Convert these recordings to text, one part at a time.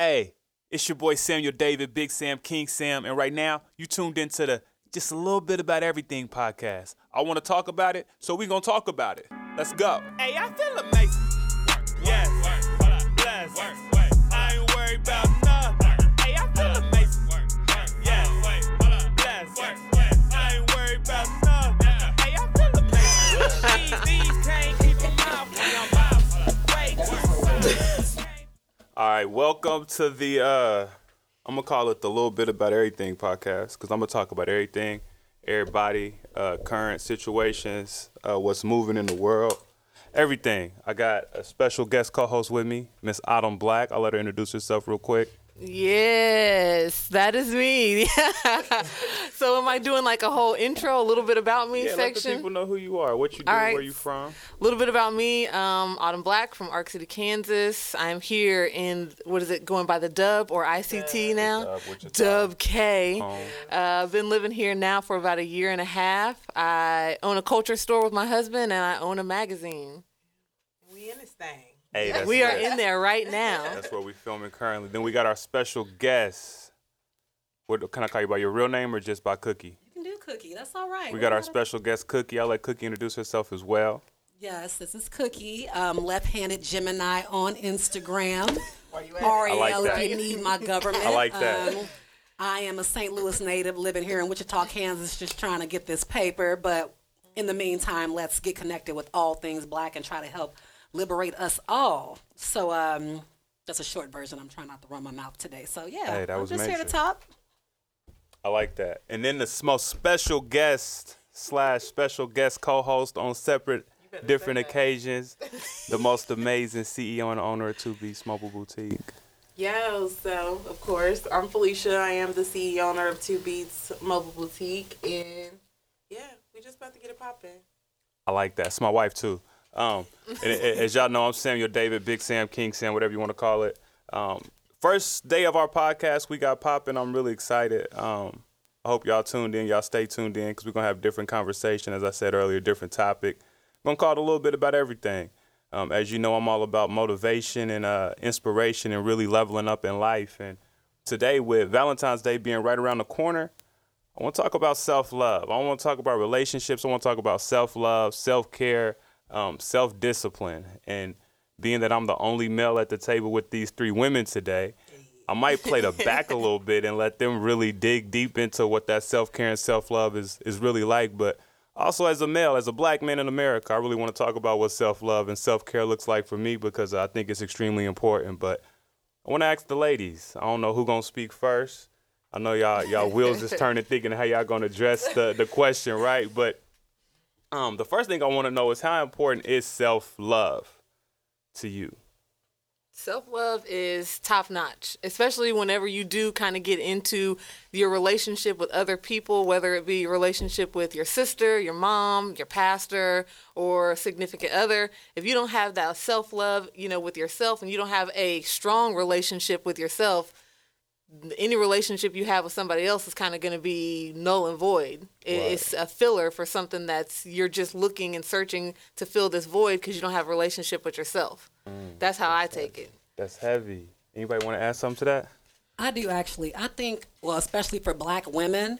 Hey, it's your boy Samuel David, Big Sam, King Sam, and right now you tuned into the Just a Little Bit About Everything podcast. I want to talk about it, so we're gonna talk about it. Let's go. Hey, I feel amazing. All right, welcome to the uh I'm gonna call it the little bit about everything podcast because I'm gonna talk about everything, everybody, uh, current situations, uh, what's moving in the world, everything. I got a special guest co-host with me, Miss Autumn Black. I'll let her introduce herself real quick. Yes, that is me. so am I doing like a whole intro, a little bit about me Yeah, let the people know who you are, what you do, All right. where you from. A little bit about me. Um, Autumn Black from Ark City, Kansas. I'm here in what is it going by the Dub or ICT now? Dub, Wichita. Dub K. Home. Uh, I've been living here now for about a year and a half. I own a culture store with my husband, and I own a magazine. We in this thing. Hey, that's We are right. in there right now. That's where we're filming currently. Then we got our special guest. What can I call you by your real name or just by Cookie? You can do Cookie. That's all right. We got our special guest Cookie. I'll let Cookie introduce herself as well. Yes, this is Cookie, um, left-handed Gemini on Instagram. I like that. if you need my government. I like that. Um, I am a St. Louis native living here in Wichita, Kansas, just trying to get this paper. But in the meantime, let's get connected with all things black and try to help liberate us all. So um, that's a short version. I'm trying not to run my mouth today. So yeah, Hey, that I'm was just here to talk. I like that. And then the most special guest slash special guest co-host on separate different occasions, the most amazing CEO and owner of Two Beats Mobile Boutique. Yeah, so of course, I'm Phylicia. I am the CEO and owner of Two Beats Mobile Boutique, and yeah, we just about to get it popping. I like that. It's my wife too. Um, and, as y'all know, I'm Samuel David, Big Sam, King Sam, whatever you want to call it. Um, first day of our podcast, we got popping. I'm really excited. Um, I hope y'all tuned in. Y'all stay tuned in because we're gonna have different conversation. As I said earlier, different topic. We're gonna call it a little bit about everything. Um, as you know, I'm all about motivation and uh, inspiration and really leveling up in life. And today, with Valentine's Day being right around the corner, I want to talk about self love. I want to talk about relationships. I want to talk about self love, self care, um, self discipline. And being that I'm the only male at the table with these three women today, I might play the back a little bit and let them really dig deep into what that self care and self love is, is really like. But also, as a male, as a black man in America, I really want to talk about what self love and self care looks like for me because I think it's extremely important. But I want to ask the ladies. I don't know who gonna speak first. I know y'all y'all wheels is turning thinking how y'all gonna address the the question, right? But um, the first thing I want to know is how important is self love to you? Self love is top notch, especially whenever you do kind of get into your relationship with other people, whether it be your relationship with your sister, your mom, your pastor, or significant other. If you don't have that self love, you know, with yourself, and you don't have a strong relationship with yourself, any relationship you have with somebody else is kind of going to be null and void. It, Right. It's a filler for something that's you're just looking and searching to fill this void because you don't have a relationship with yourself. Mm, that's how I take it. That's heavy. Anybody want to add something to that? I do actually. I think, well, especially for black women,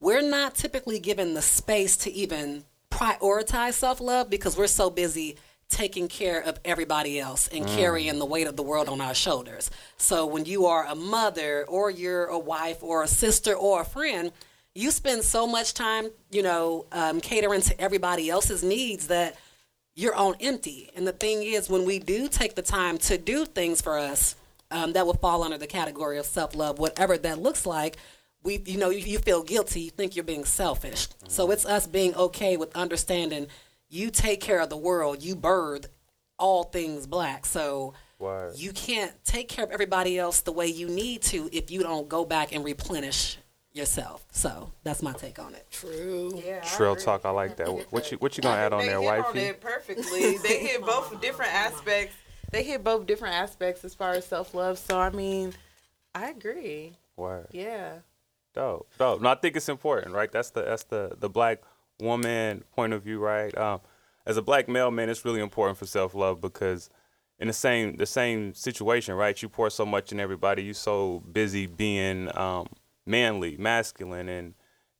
we're not typically given the space to even prioritize self love because we're so busy taking care of everybody else and carrying the weight of the world on our shoulders. So when you are a mother or you're a wife or a sister or a friend, you spend so much time, you know, um, catering to everybody else's needs that you're on empty. And the thing is, when we do take the time to do things for us, um, that will fall under the category of self love, whatever that looks like. We, you know, you, you feel guilty. You think you're being selfish. So it's us being okay with understanding. You take care of the world. You birth all things black. So Word. you can't take care of everybody else the way you need to if you don't go back and replenish yourself. So that's my take on it. True. Yeah, Trill talk, I like that. What you what you gonna add on they there, hit on wifey? it perfectly. They hit both different aspects. They hit both different aspects as far as self love. So I mean, I agree. Word. Yeah. Dope, dope. No, I think it's important, right? That's the that's the the black woman point of view, right? Um, as a black male, man, it's really important for self love because in the same the same situation, right? You pour so much in everybody. You so busy being um, manly, masculine, and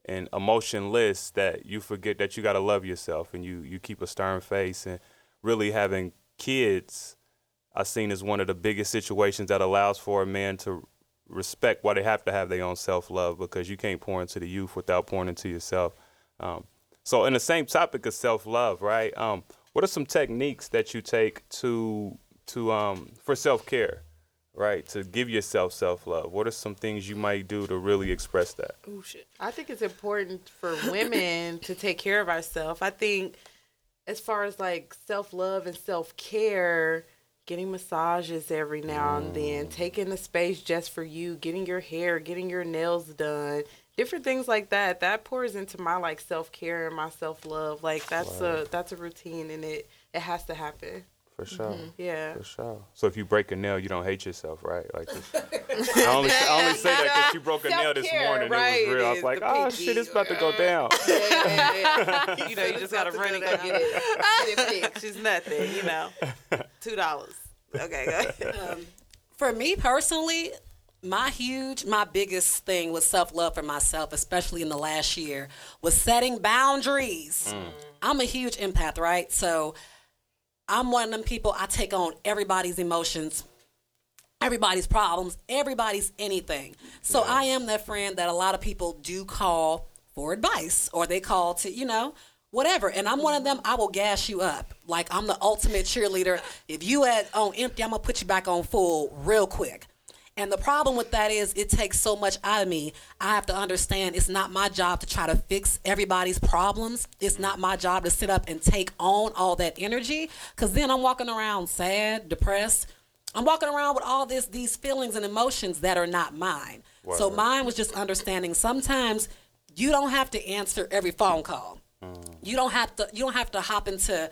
and emotionless that you forget that you got to love yourself and you you keep a stern face and really having kids. I seen as one of the biggest situations that allows for a man to respect why they have to have their own self love because you can't pour into the youth without pouring into yourself. Um, so, in the same topic of self love, right? Um, what are some techniques that you take to to um, for self care, right? To give yourself self love. What are some things you might do to really express that? Oh shit. I think it's important for women to take care of ourselves. I think as far as like self love and self care, getting massages every now and then, taking a space just for you, getting your hair, getting your nails done, different things like that. That pours into my like self care and my self love. Like that's a that's a routine and it it has to happen. For sure. Mm-hmm. Yeah. For sure. So if you break a nail, you don't hate yourself, right? Like, just, I only, I only say that because you broke a nail this morning. right, It was real. I was like, oh pinky. shit, it's about to go down. you know, you just gotta run and go get it, get it fixed. It's nothing, you know. Two dollars. Okay, go ahead. Um, for me personally, my huge, my biggest thing with self love for myself, especially in the last year, was setting boundaries. Mm. I'm a huge empath, right? So I'm one of them people, I take on everybody's emotions, everybody's problems, everybody's anything. So I am that friend that a lot of people do call for advice or they call to, you know, whatever. And I'm one of them, I will gas you up. Like I'm the ultimate cheerleader. If you at on empty, I'm gonna put you back on full real quick. And the problem with that is it takes so much out of me. I have to understand it's not my job to try to fix everybody's problems. It's not my job to sit up and take on all that energy cuz then I'm walking around sad, depressed. I'm walking around with all this these feelings and emotions that are not mine. So mine was just understanding sometimes you don't have to answer every phone call. Mm. You don't have to you don't have to hop into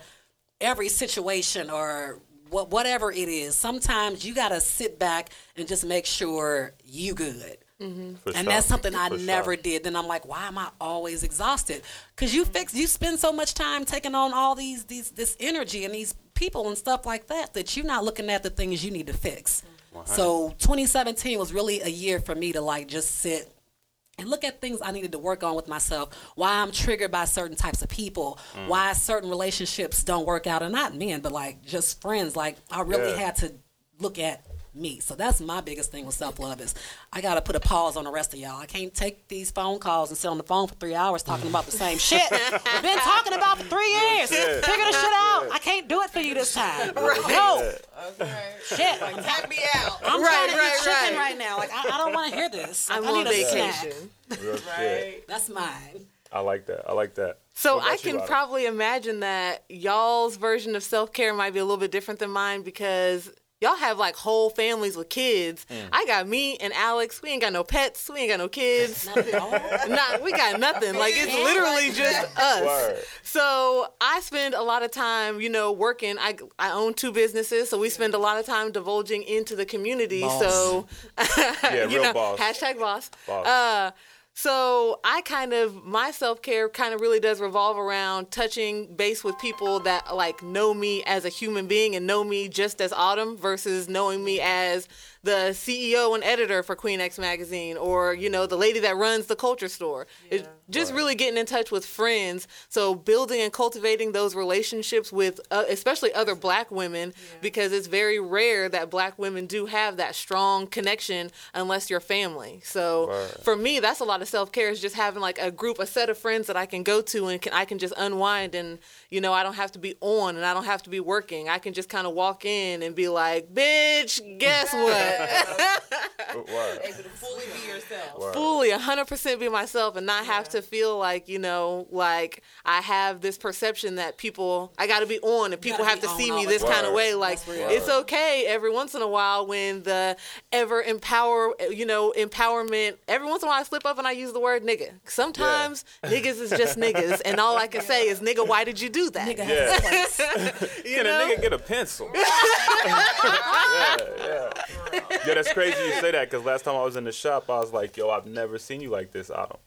every situation or what whatever it is. Sometimes you got to sit back and just make sure you good. Mm-hmm. For And sure. that's something I For sure. never did. Then I'm like, why am I always exhausted? Because you fix, you spend so much time taking on all these, these, this energy and these people and stuff like that that you're not looking at the things you need to fix. Mm-hmm. So 2017 was really a year for me to like just sit and look at things I needed to work on with myself. Why I'm triggered by certain types of people. Mm. Why certain relationships don't work out, and not men, but like just friends. Like I really Yeah. had to look at me. So that's my biggest thing with self love is I got to put a pause on the rest of y'all. I can't take these phone calls and sit on the phone for three hours talking about the same shit we've been talking about for three years. shit. Figure this shit out. I can't do it for you this time. No Okay. shit. I'm, Tap me out. I'm Right, trying to right, eat chicken right. right now. Like I, I don't want to hear this. I'm I on need a vacation. Real. Right. That's mine. I like that. I like that. So I about you, can probably imagine that y'all's version of self care might be a little bit different than mine because y'all have like whole families with kids. Mm. I got me and Alex. We ain't got no pets. We ain't got no kids. Not at all. Not we got nothing. Like it's literally just us. Word. So I spend a lot of time, you know, working. I I own two businesses, so we spend a lot of time divulging into the community. Boss. So Yeah, you real know, boss. hashtag boss. Boss. Uh, so I kind of my self care kind of really does revolve around touching base with people that like know me as a human being and know me just as Autumn versus knowing me as the CEO and editor for Queen X magazine or you know the lady that runs the culture store. It's just really getting in touch with friends. So building and cultivating those relationships with uh, especially other black women because it's very rare that black women do have that strong connection unless you're family. So Word. for me that's a lot of self-care is just having like a group a set of friends that I can go to and can, I can just unwind and you know I don't have to be on and I don't have to be working. I can just kind of walk in and be like, "Bitch, guess what?" Word. Able to fully be yourself. Word. fully 100% be myself and not have to feel like you know like i have this perception that people i got to be on and people have to see me this time. kind of way like it's okay every once in a while when the ever empower you know empowerment every once in a while i slip up and i use the word nigga sometimes niggas is just niggas and all i can say is nigga why did you do that Nigga Yeah. has a place. you Can know? a nigga get a pencil? yeah, yeah. Yeah, that's crazy you say that because last time I was in the shop, I was like, yo, I've never seen you like this, Autumn.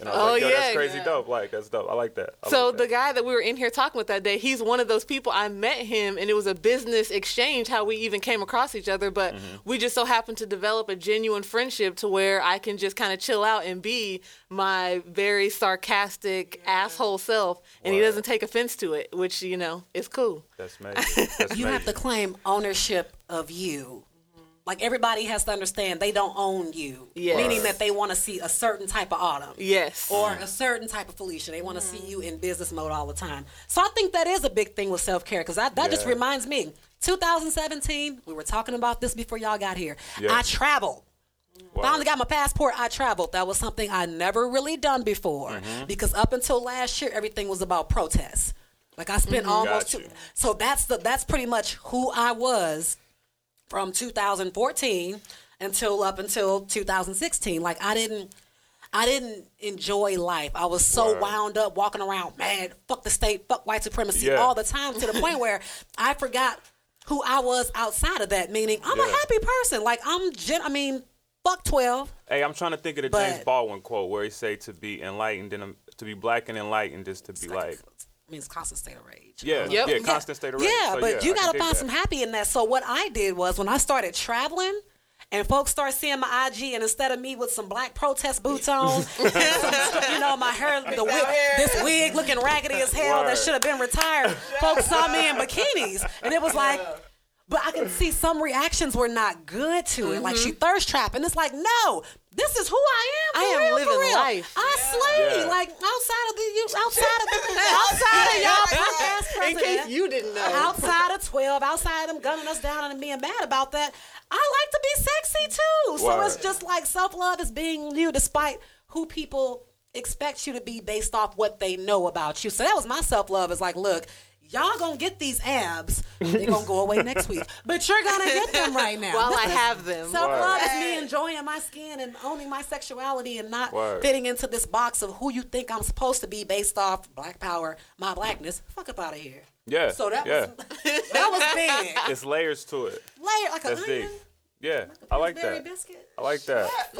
And I was Oh, like, yo, yeah. that's crazy dope. Like, that's dope. I like that. I So like the guy that we were in here talking with that day, he's one of those people. I met him, and it was a business exchange how we even came across each other. But Mm-hmm. we just so happened to develop a genuine friendship to where I can just kind of chill out and be my very sarcastic asshole self, and he doesn't take offense to it, which you know is cool. That's major. That's You have to claim ownership of you. Like everybody has to understand they don't own you. Yes. Meaning that they want to see a certain type of autumn. Yes. Or a certain type of Phylicia. They want to see you in business mode all the time. So I think that is a big thing with self care because that, that just reminds me 2017, we were talking about this before y'all got here. Yeah. I traveled. Wow. Finally got my passport. I traveled. That was something I never really done before Mm-hmm. because up until last year, everything was about protests. Like I spent almost two, so that's the that's pretty much who I was from 2014 until up until 2016. Like I didn't I didn't enjoy life. I was so Word. wound up walking around mad, fuck the state, fuck white supremacy Yeah. all the time to the point where I forgot who I was outside of that. Meaning I'm a happy person. Like I'm gen- I mean, fuck 12. Hey, I'm trying to think of the But- James Baldwin quote where he say to be enlightened and um, to be black and enlightened is to be like, I mean, it's constant state of rage. Yeah, Yep. yeah, constant state of rage. Yeah, So, but yeah, you got to find that. some happy in that. So what I did was when I started traveling. And folks start seeing my IG, and instead of me with some black protest boots on, some, you know, my hair, the wig, this wig looking raggedy as hell that should have been retired. folks saw me in bikinis, and it was like, but I can see some reactions were not good to it. Like she mm-hmm. thirst trap, and it's like, no, this is who I am. I for am real, living for real. life. I slay. Yeah. Like outside of the, outside of the, outside of y'all punk ass In case you didn't know. outside of 12, outside of them gunning us down and being mad about that, I like to be sexy too. So Word. it's just like self love is being you despite who people expect you to be based off what they know about you. So that was my self love is like, look, y'all gonna get these abs. They're gonna go away next week. But you're gonna get them right now. While I have them. Self love Word. is me enjoying my skin and owning my sexuality and not Word. fitting into this box of who you think I'm supposed to be based off black power, my blackness. Fuck up out of here. Yeah, So that yeah. was that was big. it's layers to it. Layer like a That's onion. deep. Yeah, I like that. biscuit. I like that.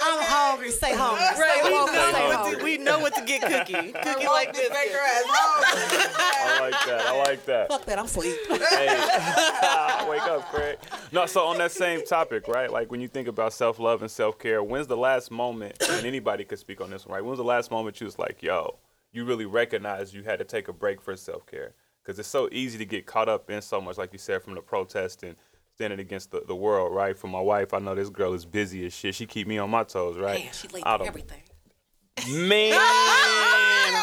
I'm hungry. Stay hungry. Right, Stay we know, Stay what hungry. to, we know what to get Cookie. Cookie like this. I like that. I like that. Fuck that. I'm sleep. Hey, wake up, Craig. No, so on that same topic, right? Like when you think about self love and self care, when's the last moment? And anybody could speak on this one, right? When's the last moment you was like, yo, you really recognized you had to take a break for self care? Because it's so easy to get caught up in so much, like you said, from the protest and standing against the, the world, right? For my wife, I know this girl is busy as shit. She keep me on my toes, right? Man, she late I for everything. Man,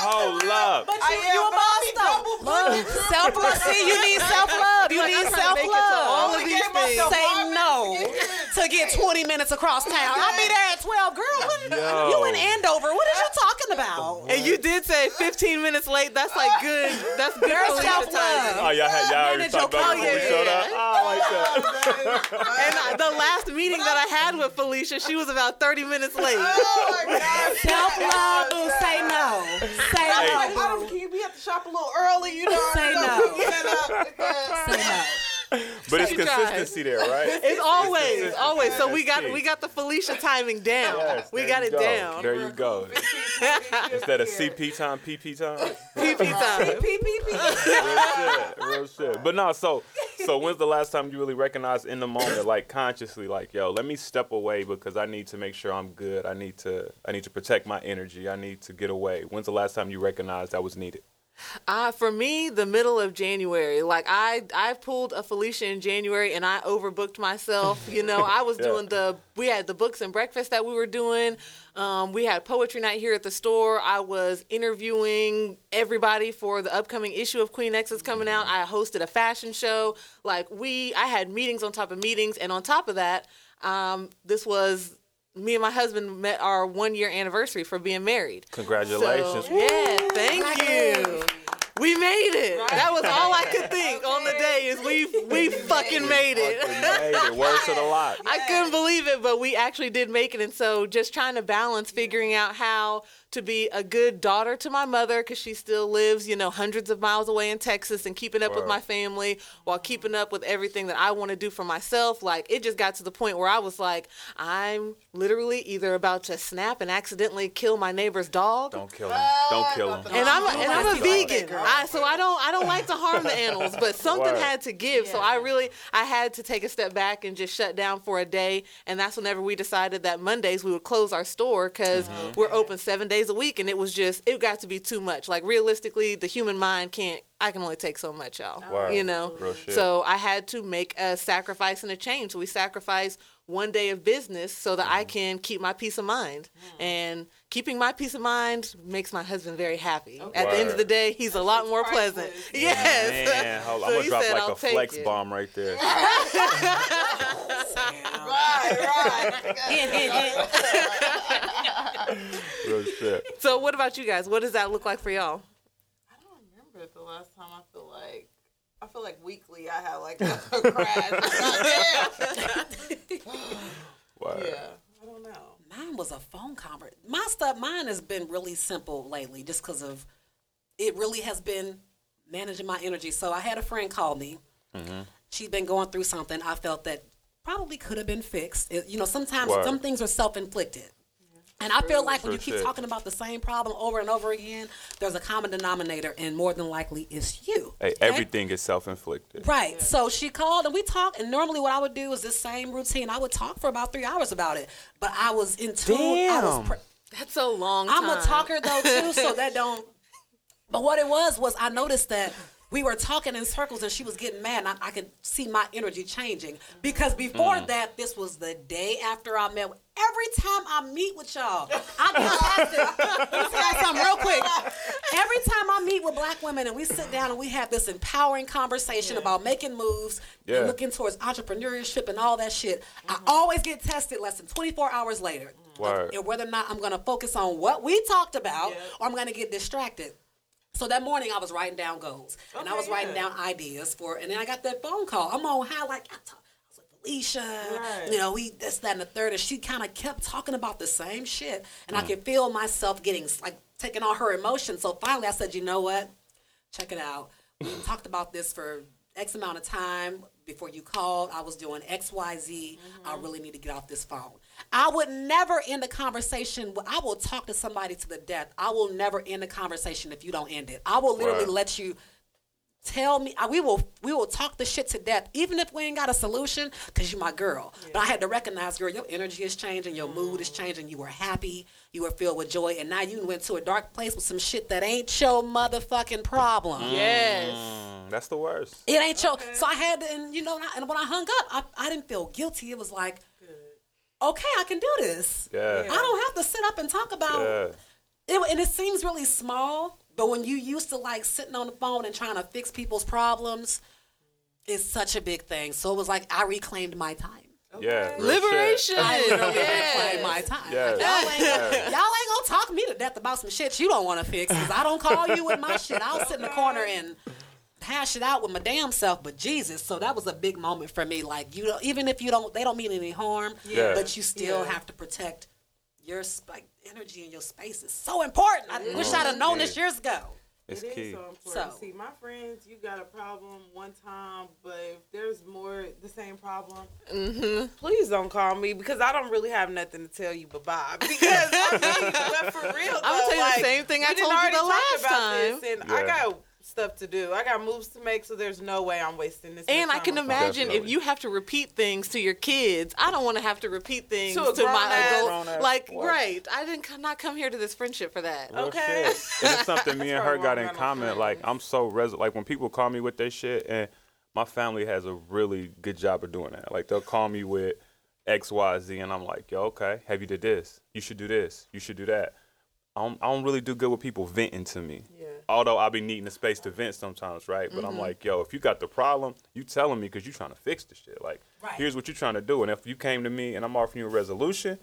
hold up. you, you a boss though. Self love. See, you need self love. You need I'm trying to self make it to all love. of these things. Say no to get 20 minutes across town. I'll be there at 12. Girl, what, Yo. you in Andover. What are you talking about? And you did say 15 minutes late. That's like good. That's good There's Phylicia self-love. Oh, y'all had y'all already talked about it before we Yeah, showed yeah, up. Oh, I like that. Oh, and I, the last meeting that I had with Phylicia, she was about 30 minutes late. Self love, boo. Say no. Say Hey. no, I don't care. We have to shop a little early, you know. Say no. set up because- Say no. But it's consistency there, right? It's always, consistency. always. So we got we got the Phylicia timing down. Yes, we got it go. down. There you go. Instead of CP time, PP time. PP time. Real shit. Real shit. But no, so so when's the last time you really recognized in the moment, like consciously, like, yo, let me step away because I need to make sure I'm good. I need to I need to protect my energy. I need to get away. When's the last time you recognized that was needed? Uh, for me, the middle of January. Like I, I pulled a Phylicia in January, and I overbooked myself. You know, I was Yeah. doing the. We had the books and breakfast that we were doing. Um, we had poetry night here at the store. I was interviewing everybody for the upcoming issue of Queen X is coming out. I hosted a fashion show. Like we, I had meetings on top of meetings, and on top of that, um, this was. Me and my husband met our one year anniversary for being married. Congratulations. So, yeah, thank you. We made it. That was all I could think on the day is we we fucking made it. Fucking made it. Words to the lot. I couldn't believe it, but we actually did make it. And so just trying to balance figuring out how to be a good daughter to my mother because she still lives, you know, hundreds of miles away in Texas and keeping up with my family while keeping up with everything that I want to do for myself. Like it just got to the point where I was like, I'm literally either about to snap and accidentally kill my neighbor's dog. Don't kill him. Don't kill him. and I'm a, and I'm a vegan. I, so I don't I don't like to harm the animals, but something Word. had to give. So I really I had to take a step back and just shut down for a day, and that's whenever we decided that Mondays we would close our store because Mm-hmm. we're open seven days a week, and it was just it got to be too much. Like realistically, the human mind can't. I can only take so much, y'all. Word. You know. So I had to make a sacrifice and a change. So we sacrificed one day of business so that Mm-hmm. I can keep my peace of mind. And keeping my peace of mind makes my husband very happy. At the end of the day, he's a lot more pleasant. priceless. Yes. Man, hold, So I'm gonna drop said, like "I'll a flex it." bomb right there. Right, right. Real shit. So what about you guys? What does that look like for y'all? I don't remember the last time I feel like I feel like weekly I had like a crash. Goddamn. Word. Yeah, I don't know. Mine was a phone conversation. My stuff, mine has been really simple lately, just because of it. Really has been managing my energy. So I had a friend call me. Mm-hmm. She'd been going through something. I felt that probably could have been fixed. It- you know, sometimes Word. some things are self-inflicted. And I feel like when you keep talking about the same problem over and over again, there's a common denominator, and more than likely it's you. Hey, okay? everything is self-inflicted. Right. So she called and we talked. And normally, what I would do is this same routine. I would talk for about three hours about it. But I was in tune. I was Damn. pre- That's a long time. I'm a talker though too, so that don't. But what it was was I noticed that we were talking in circles and she was getting mad. And I, I could see my energy changing because before Mm. that, this was the day after I met. Every time I meet with y'all, I tested. Let me you something real quick. Every time I meet with black women and we sit down and we have this empowering conversation about making moves Yeah. and looking towards entrepreneurship and all that shit, I always get tested less than 24 hours later. Word. And whether or not I'm going to focus on what we talked about or I'm going to get distracted. So that morning I was writing down goals and I was writing yeah. down ideas for, and then I got that phone call. I'm on high, like I, talk, I was with Phylicia, Right. you know, we this, that, and the third, and she kind of kept talking about the same shit, and I mm. could feel myself getting like taking on her emotions. So finally, I said, you know what? Check it out. We talked about this for X amount of time before you called. I was doing X, Y, Z. I mm-hmm. really need to get off this phone. I would never end a conversation. I will talk to somebody to the death. I will never end a conversation if you don't end it. I will literally Right. let you tell me we will we will talk the shit to death even if we ain't got a solution because you're my girl but i had to recognize girl your energy is changing your mood is changing you were happy you were filled with joy and now you went to a dark place with some shit that ain't your motherfucking problem Yes. Mm, that's the worst. it ain't your so i had to and you know and and when i hung up I, I didn't feel guilty it was like okay i can do this Yeah. i don't have to sit up and talk about Yeah. it, and it seems really small, but when you used to like sitting on the phone and trying to fix people's problems, it's such a big thing. So it was like I reclaimed my time. Yeah. Liberation. shit. I literally Yes. reclaimed my time. Yes. Like, y'all, ain't, y'all ain't gonna talk me to death about some shit you don't want to fix because I don't call you with my shit. I'll sit in the corner and hash it out with my damn self. But Jesus, so that was a big moment for me. Like you, don't, even if you don't, they don't mean any harm, Yeah. but you still Yeah. have to protect your sp- like, energy and your space is so important. I wish I'd have known this years ago. It's It is key. so important. So- See, my friends, you got a problem one time, but if there's more the same problem, Mm-hmm. please don't call me because I don't really have nothing to tell you but bye. Because I mean, but for real, I'm gonna tell you the same thing I told you the last time. This, and I Yeah. got stuff to do. I got moves to make, so there's no way I'm wasting this. And I can time on imagine if you have to repeat things to your kids, I don't want to have to repeat things To to, a grown my adult. Grown ass Like, boy. right? I didn't c- not come here to this friendship for that. Real Okay. shit. And it's something me and her got in don't common. Like. I'm so res like when people call me with their shit and my family has a really good job of doing that. Like they'll call me with X, Y, Z and I'm like, yo, okay, have you did this? You should do this. You should do that. I don't, I don't really do good with people venting to me. Yeah. Although I be needing a space to vent sometimes, right? But I'm like, yo, if you got the problem, you telling me because you trying to fix the shit. Like, Right. here's what you're trying to do. And if you came to me and I'm offering you a resolution,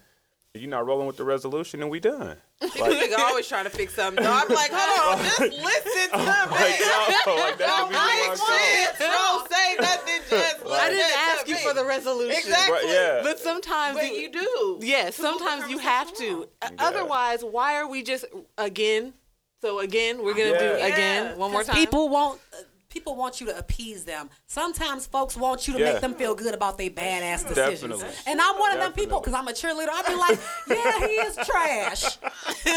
You're not rolling with the resolution, and we done. Like, nigga always trying to fix something. No, I'm like, hold on, just listen to me. Like, yo, like that Don't could be the wrong fix song. shit. Don't say nothing. Just listen I didn't ask you me. for the resolution. Exactly. Right, yeah. But sometimes But you do. Yes, To move the sometimes you have to. along. Uh, Otherwise, why are we just again? So again, we're gonna do Yeah. again Yeah. one more time. People want uh, people want you to appease them. Sometimes folks want you to Yeah. make them feel good about their badass decisions. Definitely. And I'm one of them people because I'm a cheerleader. I'd be like, yeah, he is trash.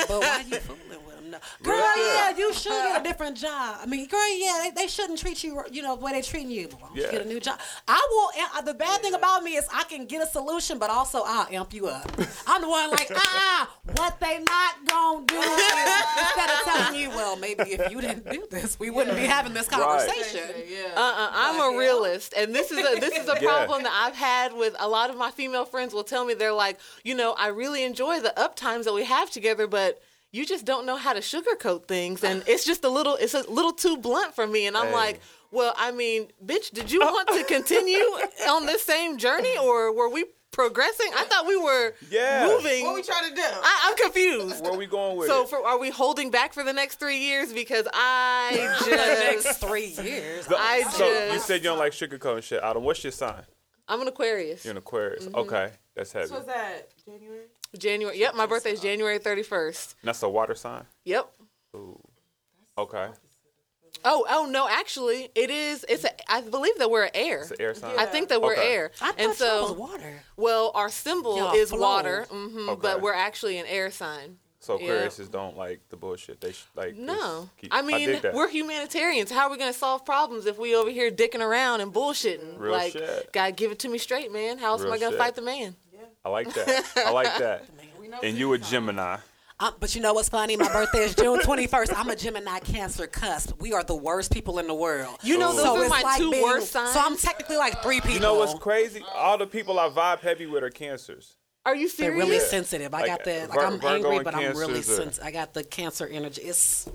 but why are you fooling with him? Girl, Real yeah, you should get a different job. I mean, girl, yeah, they, they shouldn't treat you, you know, the way they treating you. Why don't you Yeah. get a new job? I will. uh, The bad thing about me is I can get a solution, but also I'll amp you up. I'm the one like, uh-uh, what they not gonna do instead of telling you, well, maybe if you didn't do this, we wouldn't be having this conversation. Yeah. Uh-uh, I'm a realist, and this is a this is a Yeah. problem that I've had with a lot of my female friends. Will tell me they're like, you know, I really enjoy the up times that we have together, but you just don't know how to sugarcoat things, and it's just a little it's a little too blunt for me. And I'm Hey. like, well, I mean, bitch, did you want to continue on this same journey, or were we progressing? I thought we were Yeah. moving. What we trying to do? I, I'm confused. Where are we going with So, it? for, are we holding back for the next three years? Because I The next just, three years. So- I so you said you don't like sugarcoating shit. Autumn, what's your sign? I'm an Aquarius. You're an Aquarius. Mm-hmm. Okay, that's heavy. So is that January? January. Yep, my birthday is January 31st. That's a water sign. Yep. Ooh. Okay, Oh, oh no, actually, it is. It's a. I believe that we're air. it's an air sign. I think that we're Okay. air. I thought and so, was water. well, our symbol Y'all is flow. water, hmm Okay. but we're actually an air sign. So Yeah. Don't like the bullshit. They sh- like No, keep- I mean dig that. we're humanitarians. How are we gonna solve problems if we over here dicking around and bullshitting? Real like, shit. gotta give it to me straight, man. How else am I gonna shit. fight the man? I like that. I like that. And you a Gemini. Uh, but you know what's funny? My birthday is June 21st. I'm a Gemini Cancer cusp. We are the worst people in the world. You know, those So are my like two being- worst signs. So I'm technically like three people. You know what's crazy? All the people I vibe heavy with are cancers. Are you They're serious? really sensitive. I Like, got the like Vir- I'm Virgo angry, but I'm really sensitive. I got the cancer energy. It's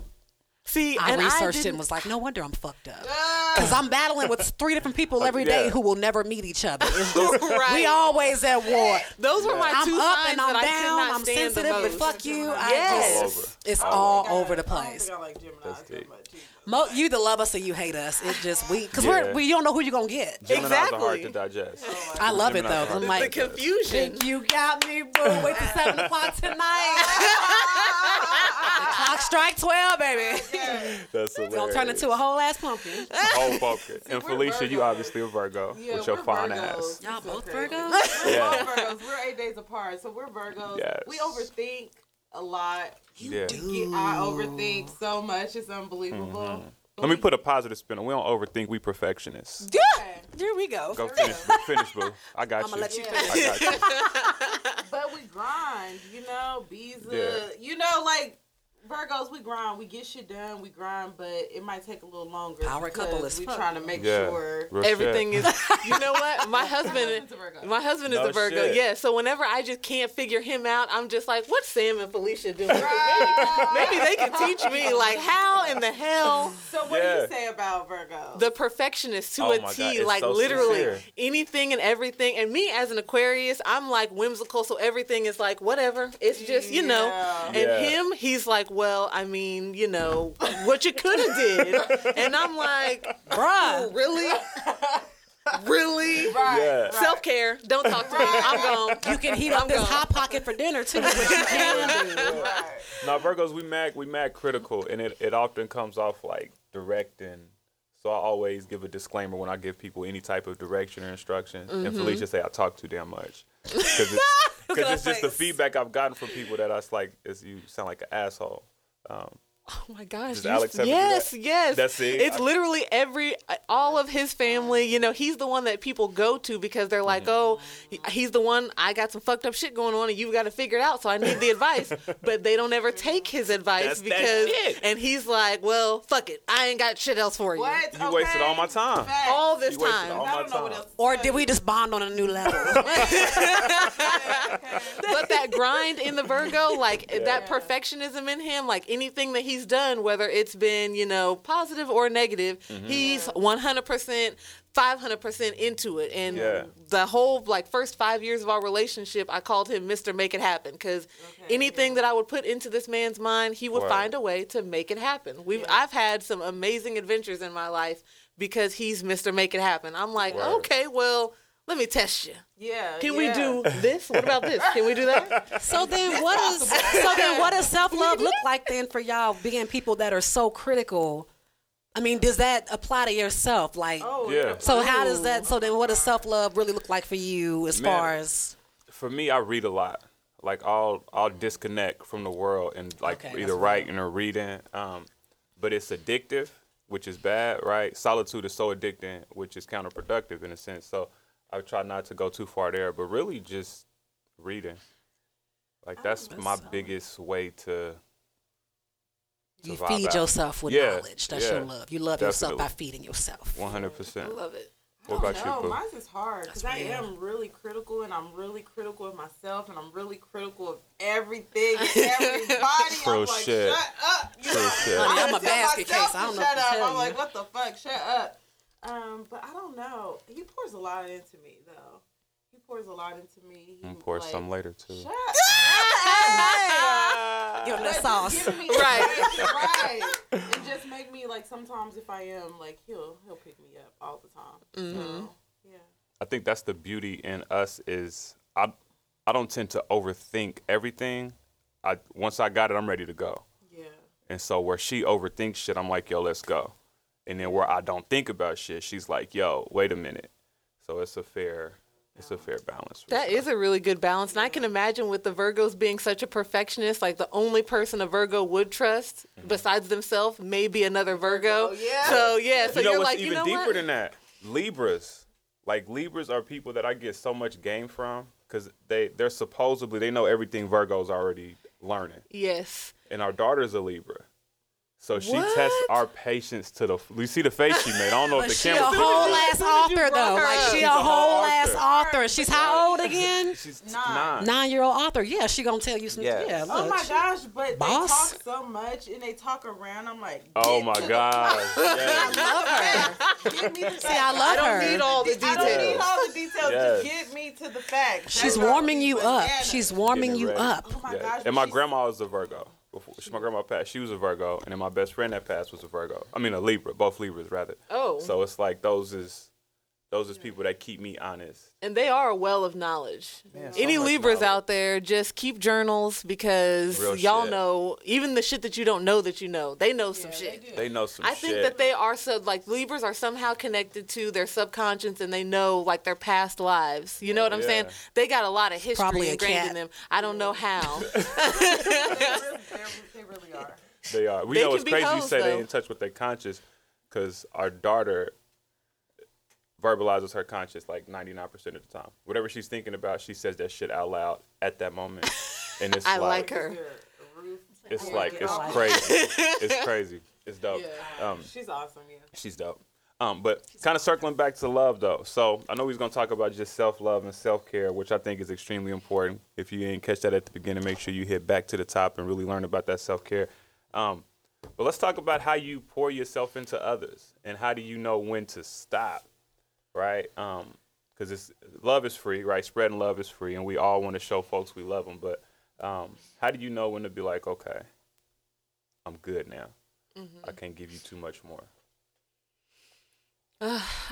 See, I and researched I it and was like, no wonder I'm fucked up. Ah. Because I'm battling with three different people every day yeah. who will never meet each other. Right. We always at war. Those were my I'm two up signs and I'm that I could down. I'm sensitive, but fuck you. I Yes. just- It's All all I- over the I don't place. think I like Gemini That's that deep. much either. Mo, you either love us or you hate us. It just we because Yeah. we're we don't know who you're gonna get. Geminis are hard Exactly. to digest. Oh, I love it though. are 'cause hard I'm like, the confusion. you got me, boo. Wait till seven o'clock tonight. the clock strike twelve, baby. That's hilarious. Gonna turn into a whole ass pumpkin. whole pumpkin. And we're Phylicia, you obviously a Virgo Yeah, with your we're fine Virgos. ass. Y'all both okay. Virgos. We're Yeah. all Virgos. We're eight days apart, so we're Virgos. Yes. We overthink a lot. Yeah. Yeah, I overthink so much. It's unbelievable. Mm-hmm. Let me put a positive spin on. We don't overthink. We perfectionists. Yeah. Here we go. Go finish, boo. finish, boo. I got I'ma you. let you Yeah. finish. I got you. But we grind, you know. Bees, uh, Yeah. you know, like Virgos, we grind. We get shit done. We grind, but it might take a little longer. Power couple because we fuck. trying to make Yeah. sure. Real Everything shit. is. You know what? My husband. husband's a Virgo. My husband is No a Virgo. shit. Yeah. So whenever I just can't figure him out, I'm just like, what's Sam and Phylicia doing? Right. Maybe, maybe they can teach me. Like, how in the hell So what Yeah. do you say about Virgo? the perfectionist to Oh a my T, God, it's like so literally sincere. anything and everything. And me as an Aquarius, I'm like whimsical, so everything is like whatever. It's just you know. And Yeah. him, he's like, well, I mean, you know, what you could have did. And I'm like, Bruh. really, really. right, Yeah. right. Self care. Don't talk to me. I'm gone. You can heat up I'm this gone. hot pocket for dinner too. Which you can do. Right. No, Virgos, we mad, we mad critical, and it, it often comes off like direct and. So I always give a disclaimer when I give people any type of direction or instruction. Mm-hmm. And Phylicia say I talk too damn much because it's, 'cause it's just the feedback I've gotten from people that I like, is you sound like an asshole. Um, Oh my gosh! Does you- Alex ever do yes, that? yes. That's it? It's I- literally every all of his family. You know, he's the one that people go to because they're like, Mm-hmm. "Oh, he's the one. I got some fucked up shit going on, and you've got to figure it out. So I need the advice." But they don't ever take his advice That's that because, shit. and he's like, "Well, fuck it. I ain't got shit else for you." What? you wasted all my time. Facts. All this You time. all I my don't know what time. else Or did we just bond on a new level? but that grind in the Virgo, like that perfectionism in him, like anything that he's done, whether it's been, you know, positive or negative, mm-hmm. he's 100%, 500% into it. And Yeah. the whole, like, first five years of our relationship, I called him Mr. Make It Happen because anything that I would put into this man's mind, he would Right. find a way to make it happen. We've, I've had some amazing adventures in my life because he's Mr. Make It Happen. I'm like, Word. okay, well, let me test you. Yeah. Can we do this? What about this? Can we do that? so then what is so then what does self love look like then for y'all being people that are so critical? I mean, does that apply to yourself? Like Oh Yeah. so how does that so then what does self love really look like for you as Man. far as For me, I read a lot. Like I'll I'll disconnect from the world and like Okay, either writing or reading. Um, but it's addictive, which is bad, right? Solitude is so addicting, which is counterproductive in a sense. So I try not to go too far there, but really just reading. Like oh, that's my biggest way to. you to vibe feed out. yourself with Yeah, knowledge. That's yeah, your love. You love yourself by feeding yourself. One hundred percent. I love it. What about don't you, know. Pooh? Mine's is hard because I am really critical and I'm really critical of myself and I'm really critical of everything, and everybody. True I'm like, shit. shut up. You True know? shit. I Honey, I'm a basket case. I don't know shut up. I'm like, what the fuck? Shut up. Um, but I don't know. He pours a lot into me though. He pours a lot into me. He, I'm like, some later too. Shut up. Give them But the sauce. just me- Right. right. And just make me like sometimes if I am like he'll he'll pick me up all the time. So yeah. I think that's the beauty in us is I I don't tend to overthink everything. I once I got it, I'm ready to go. Yeah. And so where she overthinks shit, I'm like, yo, let's go. And then where I don't think about shit, she's like, yo, wait a minute. So it's a fair it's a fair balance. for That sure. is a really good balance. And I can imagine with the Virgos being such a perfectionist, like the only person a Virgo would trust mm-hmm. besides themselves may be another Virgo. Oh, yeah. So yeah, so you know are what's like, even you know deeper what? than that? Libras. Like Libras are people that I get so much game from because they they're supposedly they know everything Virgo's already learning. Yes. and our daughter's a Libra. So she What? tests our patience to the. You see the face she made. I don't know if the camera. she a whole ass author though. her Like she She's a a whole whole ass author. author. She's how old again? She's Nine. nine. Nine year old author. Yeah, she gonna tell you some. Yes. Yeah, Oh my gosh, but Boss. they talk so much and they talk around. I'm like, Oh my to the God. point. Yes. love her. Get me the See, I love I don't need all the details. I don't need all the details. Yes. Just get me to the facts. She's That's warming you up. She's warming you up. Oh my gosh. And my grandma was a Virgo. She, my grandma passed, she was a Virgo, and then my best friend that passed was a Virgo. I mean, a Libra. Both Libras, rather. Oh. So it's like those is those are people that keep me honest. And they are a well of knowledge. Man, Any much Libras knowledge. out there, just keep journals because Real y'all shit. know even the shit that you don't know that you know. They know some shit. They know some shit. I shit. think that they are so like Libras are somehow connected to their subconscious and they know like their past lives. You know what I'm Yeah. saying? They got a lot of history Probably ingrained in them. I don't know how. They really, they really are. They are. We They know can it's be crazy you hoes, say they though. in touch with their conscious because our daughter verbalizes her conscious like 99% of the time. Whatever she's thinking about, she says that shit out loud at that moment. And it's I like, like her. Good. A roof. it's I like, it's like it. crazy. it's crazy. It's dope. Yeah. Um, She's awesome. Yeah. she's dope. Um, but kind of circling back to love though. So I know he's gonna talk about just self love and self care, which I think is extremely important. If you didn't catch that at the beginning, make sure you hit back to the top and really learn about that self care. Um, but let's talk about how you pour yourself into others and how do you know when to stop, right? Because it's love is free, right? Spreading love is free, and we all want to show folks we love them. But um, how do you know when to be like, okay, I'm good now. I can't give you too much more.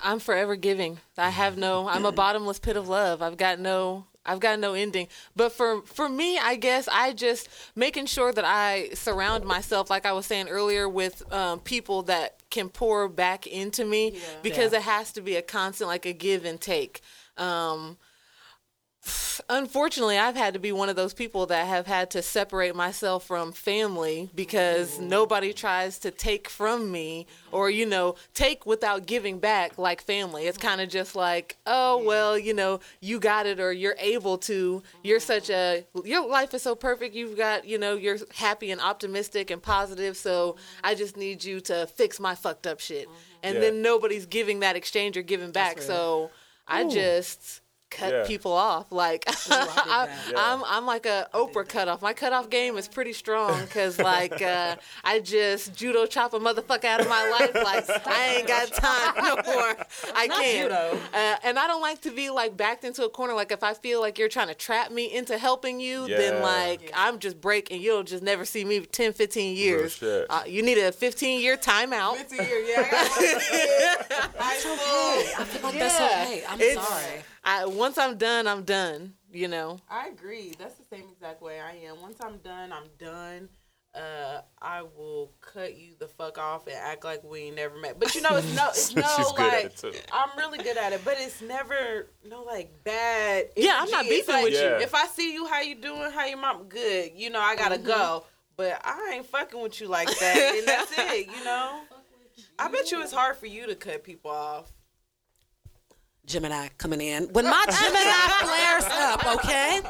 I'm forever giving. I have no. I'm a bottomless pit of love. I've got no. I've got no ending. But for for me, I guess I just making sure that I surround myself, like I was saying earlier, with um, people that can pour back into me because it has to be a constant, like a give and take. Um, unfortunately i've had to be one of those people that have had to separate myself from family because nobody tries to take from me or you know take without giving back like family. It's kind of just like oh well you know you got it or you're able to. You're such a your life is so perfect. You've got you know you're happy and optimistic and positive. So i just need you to fix my fucked up shit. And Yeah. then nobody's giving that exchange or giving back. so I just cut Yeah. people off. Like I, that. I'm, I'm like a Oprah cutoff. My cutoff game is pretty strong because like uh, I just judo chop a motherfucker out of my life. Like I ain't got time no more. I can't. judo. Uh, and I don't like to be like backed into a corner. Like if I feel like you're trying to trap me into helping you, Yeah. then like I'm just break and you'll just never see me 10, 15 years. Uh, you need a 15 year timeout. Fifty years, yeah. I got one kid. High school. I feel like that's Yeah. okay. I'm It's- sorry. I once I'm done, I'm done. You know. I agree. That's the same exact way I am. Once I'm done, I'm done. Uh, I will cut you the fuck off and act like we ain't never met. But you know, it's no, it's no She's good at like it, too. I'm really good at it. But it's never no like bad. Yeah, I'm not energy. It's beefing with you. If I see you, how you doing? How your mom? Good. You know, I gotta go. But I ain't fucking with you like that. and that's it. You know. I bet you it's hard for you to cut people off. Gemini coming in. When my Gemini flares up, okay?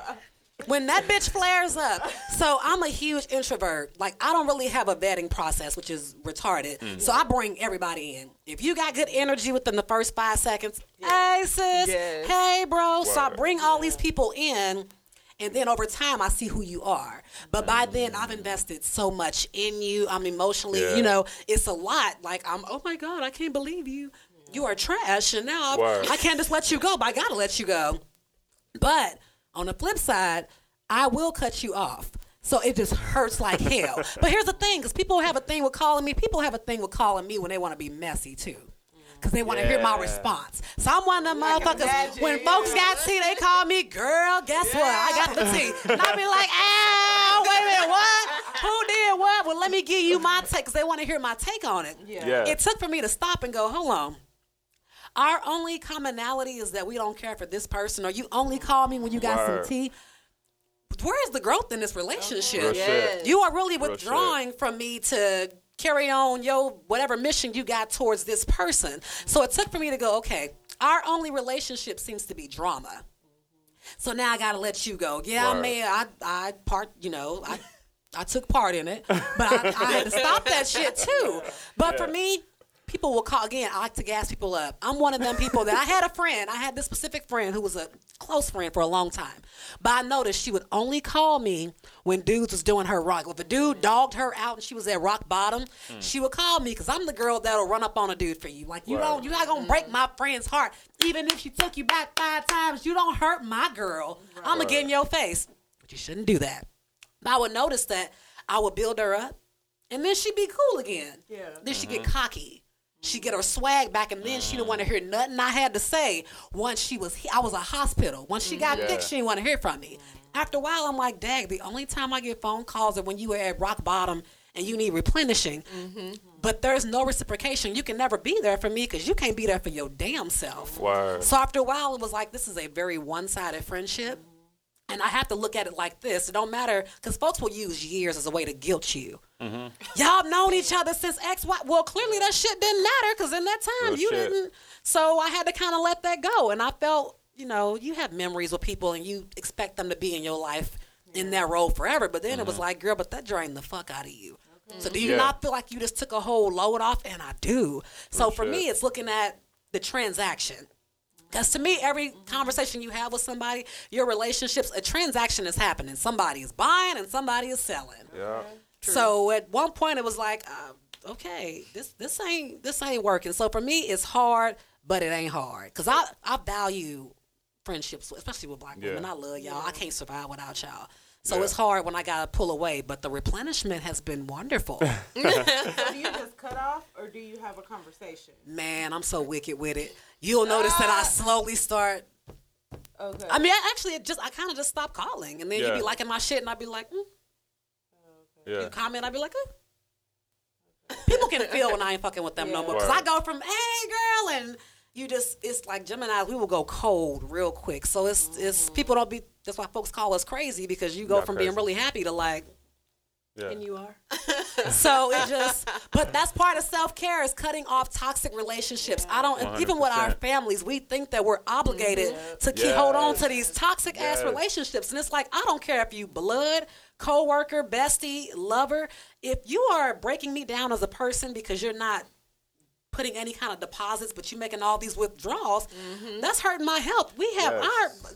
When that bitch flares up. So I'm a huge introvert. Like I don't really have a vetting process, which is retarded. Mm. So I bring everybody in. If you got good energy within the first five seconds, hey sis, Yes. hey bro. So I bring all these people in. And then over time, I see who you are. But by mm. then, I've invested so much in you. I'm emotionally, Yeah. you know, it's a lot. Like, I'm, oh my God, I can't believe you. You are trash. And now I- Word. I can't just let you go, but I got to let you go. But on the flip side, I will cut you off. So it just hurts like hell. but here's the thing, because people have a thing with calling me. People have a thing with calling me when they want to be messy too. Because they want to hear my response. So I'm one of them I motherfuckers. imagine, When folks yeah. got tea, they call me girl. Guess what? I got the tea. And I be like, ow, wait a minute, what? Who did what? Well, let me give you my take, because they want to hear my take on it. Yeah. It took for me to stop and go, hold on. Our only commonality is that we don't care for this person, or you only call me when you got Word. some tea. Where is the growth in this relationship? Real shit. You are really withdrawing from me to carry on your whatever mission you got towards this person. So it took for me to go, okay, our only relationship seems to be drama. So now I gotta let you go. Yeah, I may I I part you know, I I took part in it, but I, I had to stop that shit too. But for me, people will call again. I like to gas people up. I'm one of them people that I had a friend. I had this specific friend who was a close friend for a long time. But I noticed she would only call me when dudes was doing her rock. If a dude dogged her out and she was at rock bottom, hmm. she would call me because I'm the girl that'll run up on a dude for you. Like you Right. don't, you're not gonna break my friend's heart. Even if she took you back five times, you don't hurt my girl. I'm gonna get in your face. But you shouldn't do that. But I would notice that I would build her up, and then she'd be cool again. Yeah. Then she'd get mm-hmm. cocky. She'd get her swag back, and then she didn't want to mm. hear nothing I had to say. Once she was, I was a hospital. Once she mm, got Yeah. she didn't want to hear from me. Mm. After a while, I'm like, Dag, the only time I get phone calls are when you were at rock bottom and you need replenishing. Mm-hmm. But there's no reciprocation. You can never be there for me because you can't be there for your damn self. Word. So after a while, it was like this is a very one-sided friendship, and I have to look at it like this. It don't matter because folks will use years as a way to guilt you. Mm-hmm. Y'all have known each other since X, Y. Well, clearly that shit didn't matter because in that time Real you shit. didn't. So I had to kind of let that go, and I felt, you know, you have memories with people, and you expect them to be in your life in that role forever. But then it was mm-hmm. like, girl, but that drained the fuck out of you. So do you Yeah. not feel like you just took a whole load off? And I do. So Real for shit. me, it's looking at the transaction. Because to me, every conversation you have with somebody, your relationships, a transaction is happening. Somebody is buying and somebody is selling. Yeah. So at one point, it was like, uh, okay, this this ain't this ain't working. So for me, it's hard, but it ain't hard because I I value friendships, especially with black women. I love y'all. I can't survive without y'all. So Yeah. it's hard when I gotta pull away, but the replenishment has been wonderful. So do you just cut off, or do you have a conversation? Man, I'm so wicked with it. You'll notice that I slowly start. Okay. I mean, I actually it just I kind of just stop calling, and then Yeah. you be liking my shit, and I'd be like, mm. Yeah. you comment, I'd be like, eh. People can feel when I ain't fucking with them no more. Because I go from, hey, girl, and you just, it's like Gemini, we will go cold real quick. So it's, it's people don't be, that's why folks call us crazy because you go Not from being really happy to like, Yeah. and you are. so it just, but that's part of self care is cutting off toxic relationships. I don't, even with our families, we think that we're obligated mm-hmm. to keep hold on to these toxic ass relationships, and it's like I don't care if you blood, coworker, bestie, lover. If you are breaking me down as a person because you're not putting any kind of deposits, but you making all these withdrawals. That's hurting my health. We have Yes.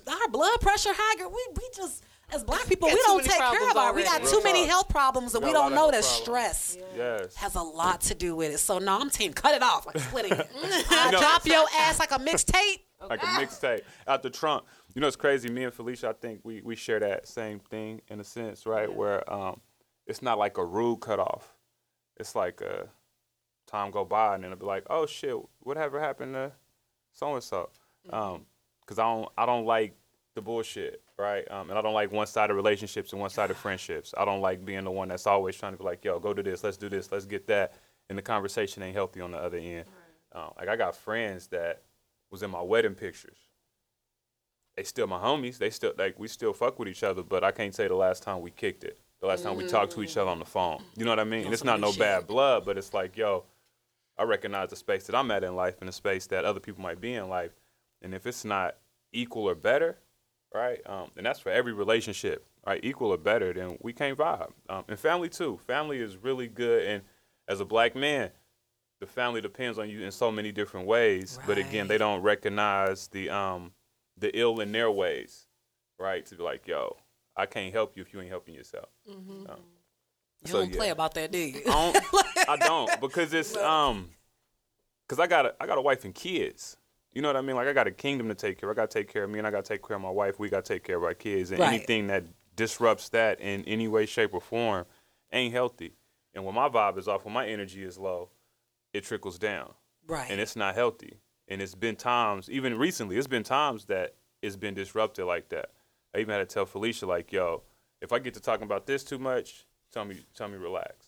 our our blood pressure high. girl. We we just as black people, we don't take care of our. We got already. too Real many health problems, and We we got a lot don't know that stress Yes. has a lot to do with it. So no, I'm team cut it off. Like splitting it. I You know- drop your ass like a mixtape. like a mixtape out the trunk. You know, it's crazy. Me and Phylicia, I think we, we share that same thing in a sense, right? Where um, it's not like a rude cutoff. It's like a time go by and then I'll be like, oh shit, whatever happened to so and so? Because I don't I don't like the bullshit, right? Um, and I don't like one sided relationships and one sided friendships. I don't like being the one that's always trying to be like, yo, go do this, let's do this, let's get that, and the conversation ain't healthy on the other end. Um, like I got friends that was in my wedding pictures. They still my homies. They still like we still fuck with each other, but I can't say the last time we kicked it. The last time we talked to each other on the phone. You know what I mean? And it's not no shit. bad blood, but it's like, yo, I recognize the space that I'm at in life and the space that other people might be in life. And if it's not equal or better, right? Um, and that's for every relationship, right? Equal or better, then we can't vibe. Um, and family too. Family is really good. And as a black man, the family depends on you in so many different ways. But again, they don't recognize the um the ill in their ways, right? To be like, yo, I can't help you if you ain't helping yourself. Um, You so, don't yeah. play about that, do you? I don't, I don't because it's um, because I got a I got a wife and kids. You know what I mean? Like I got a kingdom to take care. of. I got to take care of me, and I got to take care of my wife. We got to take care of our kids, and Right. anything that disrupts that in any way, shape, or form ain't healthy. And when my vibe is off, when my energy is low, it trickles down, right. and it's not healthy. And it's been times, even recently, it's been times that it's been disrupted like that. I even had to tell Phylicia, like, yo, if I get to talking about this too much, tell me, tell me, relax,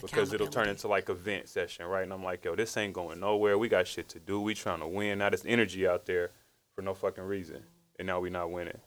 because it'll turn into like a vent session, right? And I'm like, yo, this ain't going nowhere. We got shit to do. We trying to win. Now there's energy out there for no fucking reason, and now we not winning.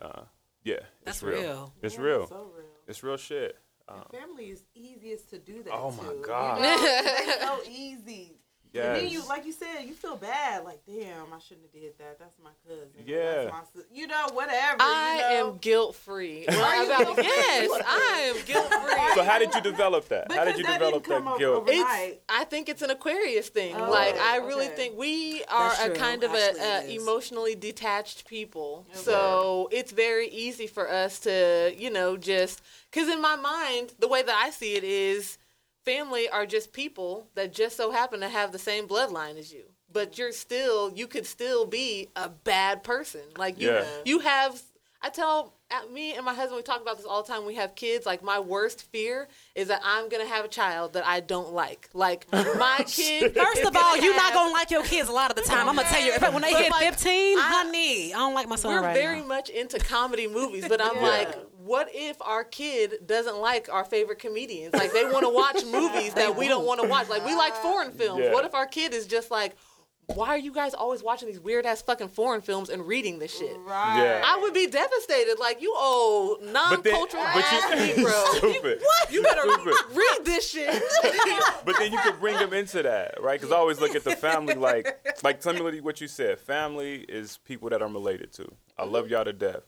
Uh, yeah, it's real. real. It's Yeah, real. So real. It's real shit. And family is easiest to do that. Oh my to, you God. know? It's so easy. And then you, like you said, you feel bad. Like, damn, I shouldn't have did that. That's my cousin. Yeah. That's my, you know, whatever. I you know? am guilt free. Are you guilt-free? yes, I am guilt free. So how did you develop that? How did you that develop didn't come that over guilt? It's. I think it's an Aquarius thing. Oh, like I really okay. think we are a kind of Actually, a, a emotionally detached people. So it's very easy for us to, you know, just because in my mind, the way that I see it is, family are just people that just so happen to have the same bloodline as you. But you're still, you could still be a bad person. Like you, Yeah. you have. I tell uh, me and my husband we talk about this all the time. We have kids. Like my worst fear is that I'm gonna have a child that I don't like. Like my kid. First of all, you're not gonna like your kids a lot of the time. I'm gonna tell you. If, when they But, hit like, 15, I- honey, I don't like my son We're right very now. much into comedy movies, but I'm Yeah. like, what if our kid doesn't like our favorite comedians? Like they want to watch movies that we don't want to watch. Like we like foreign films. Yeah. What if our kid is just like, why are you guys always watching these weird ass fucking foreign films and reading this shit? Right. Yeah. I would be devastated. Like you old non-cultural ass Negro. stupid. What? You better Stupid. read this shit. But then you could bring them into that, right? Because I always look at the family like, like tell me what you said. Family is people that I'm related to. I love y'all to death.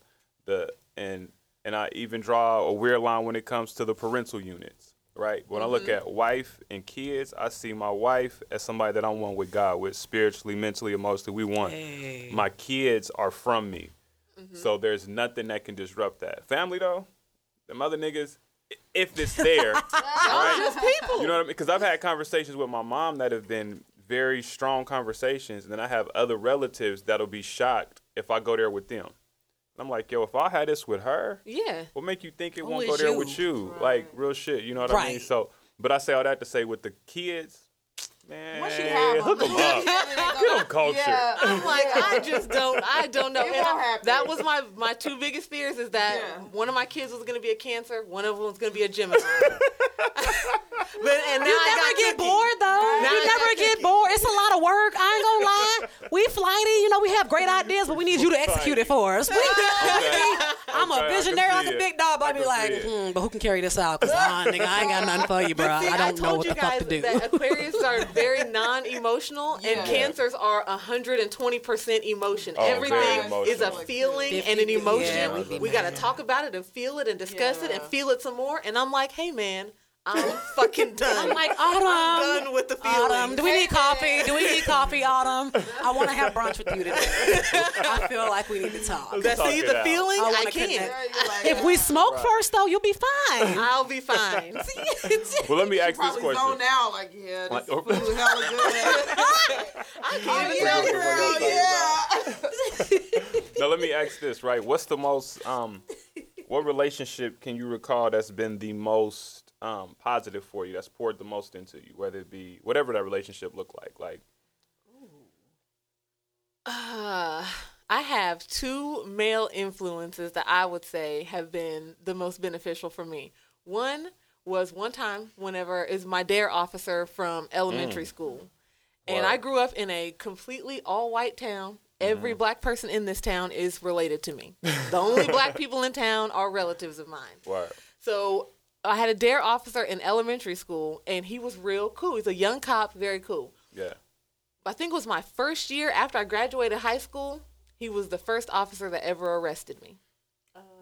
The and and I even draw a weird line when it comes to the parental units, right? When I look mm-hmm. at wife and kids, I see my wife as somebody that I'm one with God, with spiritually, mentally, emotionally. We one. Hey. My kids are from me, mm-hmm. so there's nothing that can disrupt that. Family though, the mother niggas, if it's there, right? Just people. You know what I mean? Because I've had conversations with my mom that have been very strong conversations, and then I have other relatives that'll be shocked if I go there with them. And I'm like, yo, if I had this with her, Yeah. what make you think it Who won't go there you? with you? Like real shit, you know what I mean? So, but I say all that to say with the kids, man, Once you have hook them up, get them culture. Yeah. I'm like, I just don't, I don't know. It won't I- that was my my two biggest fears is that Yeah. one of my kids was gonna be a Cancer, one of them was gonna be a Gemini. but and now You I never got get cookie. bored though. Now you I never get cookie. bored. It's a lot of work. I ain't gonna lie. We flighty, you know, we have great ideas, but we need you to execute it for us. We, I'm Okay, I a visionary like a big dog, but I I be like, hmm, but who can carry this out? Cause uh, nigga, I ain't got nothing for you, bro. See, I don't know what the fuck to do. That Aquarius are very non-emotional, Yeah. and Cancers are 120% emotion. Oh, very Everything is a emotional. feeling and an emotion. yeah, we we got to talk about it and feel it and discuss it and feel it some more. And I'm like, hey man, I'm fucking done. I'm like Autumn. I'm done with the feeling. Autumn, do we need coffee? Do we need coffee, Autumn? I want to have brunch with you today. I feel like we need to talk. That's Talk see it the out. feeling. I I, can't. connect. If we smoke first, though, you'll be fine. I'll be fine. Well, let me ask this Probably question. zoned out like, yeah, this Like, oh. food hella good. I can't yeah, even girl, yeah. Now let me ask this, right? What's the most um what relationship can you recall that's been the most um positive for you, that's poured the most into you, whether it be whatever that relationship look like. Like Uh, I have two male influences that I would say have been the most beneficial for me. One was one time whenever is my DARE officer from elementary school. And. I grew up in a completely all white town. Every black person in this town is related to me. The only black people in town are relatives of mine. what? So I had a DARE officer in elementary school, and he was real cool. He's a young cop, very cool. Yeah. I think it was my first year after I graduated high school. He was the first officer that ever arrested me.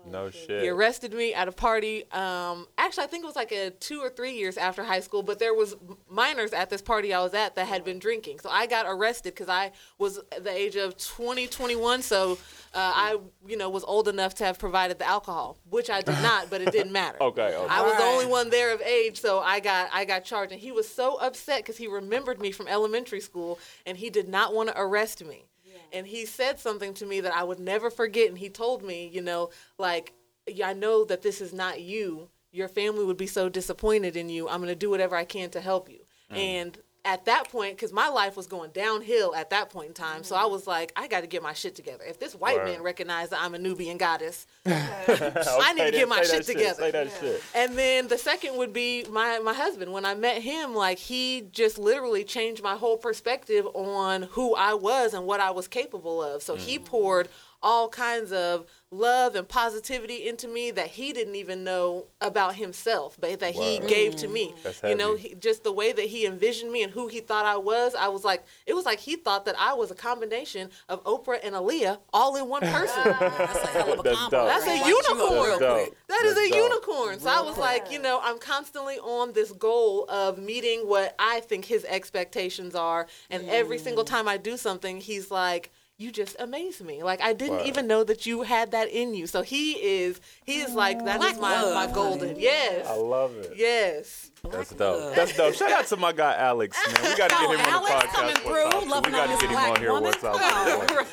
No shit. He arrested me at a party. Um, actually, I think it was like a two or three years after high school. But there was minors at this party I was at that had been drinking, so I got arrested because I was the age of 20, 21. So uh, I, you know, was old enough to have provided the alcohol, which I did not, but it didn't matter. Okay, okay. I was the only one there of age, so I got I got charged, and he was so upset because he remembered me from elementary school, and he did not want to arrest me. And he said something to me that I would never forget, and he told me, you know, like, yeah, I know that this is not you. Your family would be so disappointed in you. I'm going to do whatever I can to help you. Mm. And at that point, because my life was going downhill at that point in time, so I mm-hmm. was like, I got to get my shit together. If this white Word. man recognized that I'm a Nubian goddess, I need to then get my shit together. Say that shit. And then the second would be my my husband. When I met him, like he just literally changed my whole perspective on who I was and what I was capable of. So he mm. poured all kinds of love and positivity into me that he didn't even know about himself, but that he Wow. gave to mm-hmm. me. That's you know, he, just the way that he envisioned me and who he thought I was. I was like, it was like he thought that I was a combination of Oprah and Aaliyah all in one person. That's a hell of a That's combo. That's a Light you up unicorn. That's That is a dope. unicorn. So I was like, you know, I'm constantly on this goal of meeting what I think his expectations are. And every single mm. time I do something, he's like, you just amaze me. Like I didn't Wow. even know that you had that in you. So he is he is like that is Black my, love, my golden. Yes. I love it. Yes. That's dope. love. That's dope. Shout out to my guy Alex, man. We got to get him on the Alex podcast. coming through, time, too. loving we got on to get him black on here woman. one time.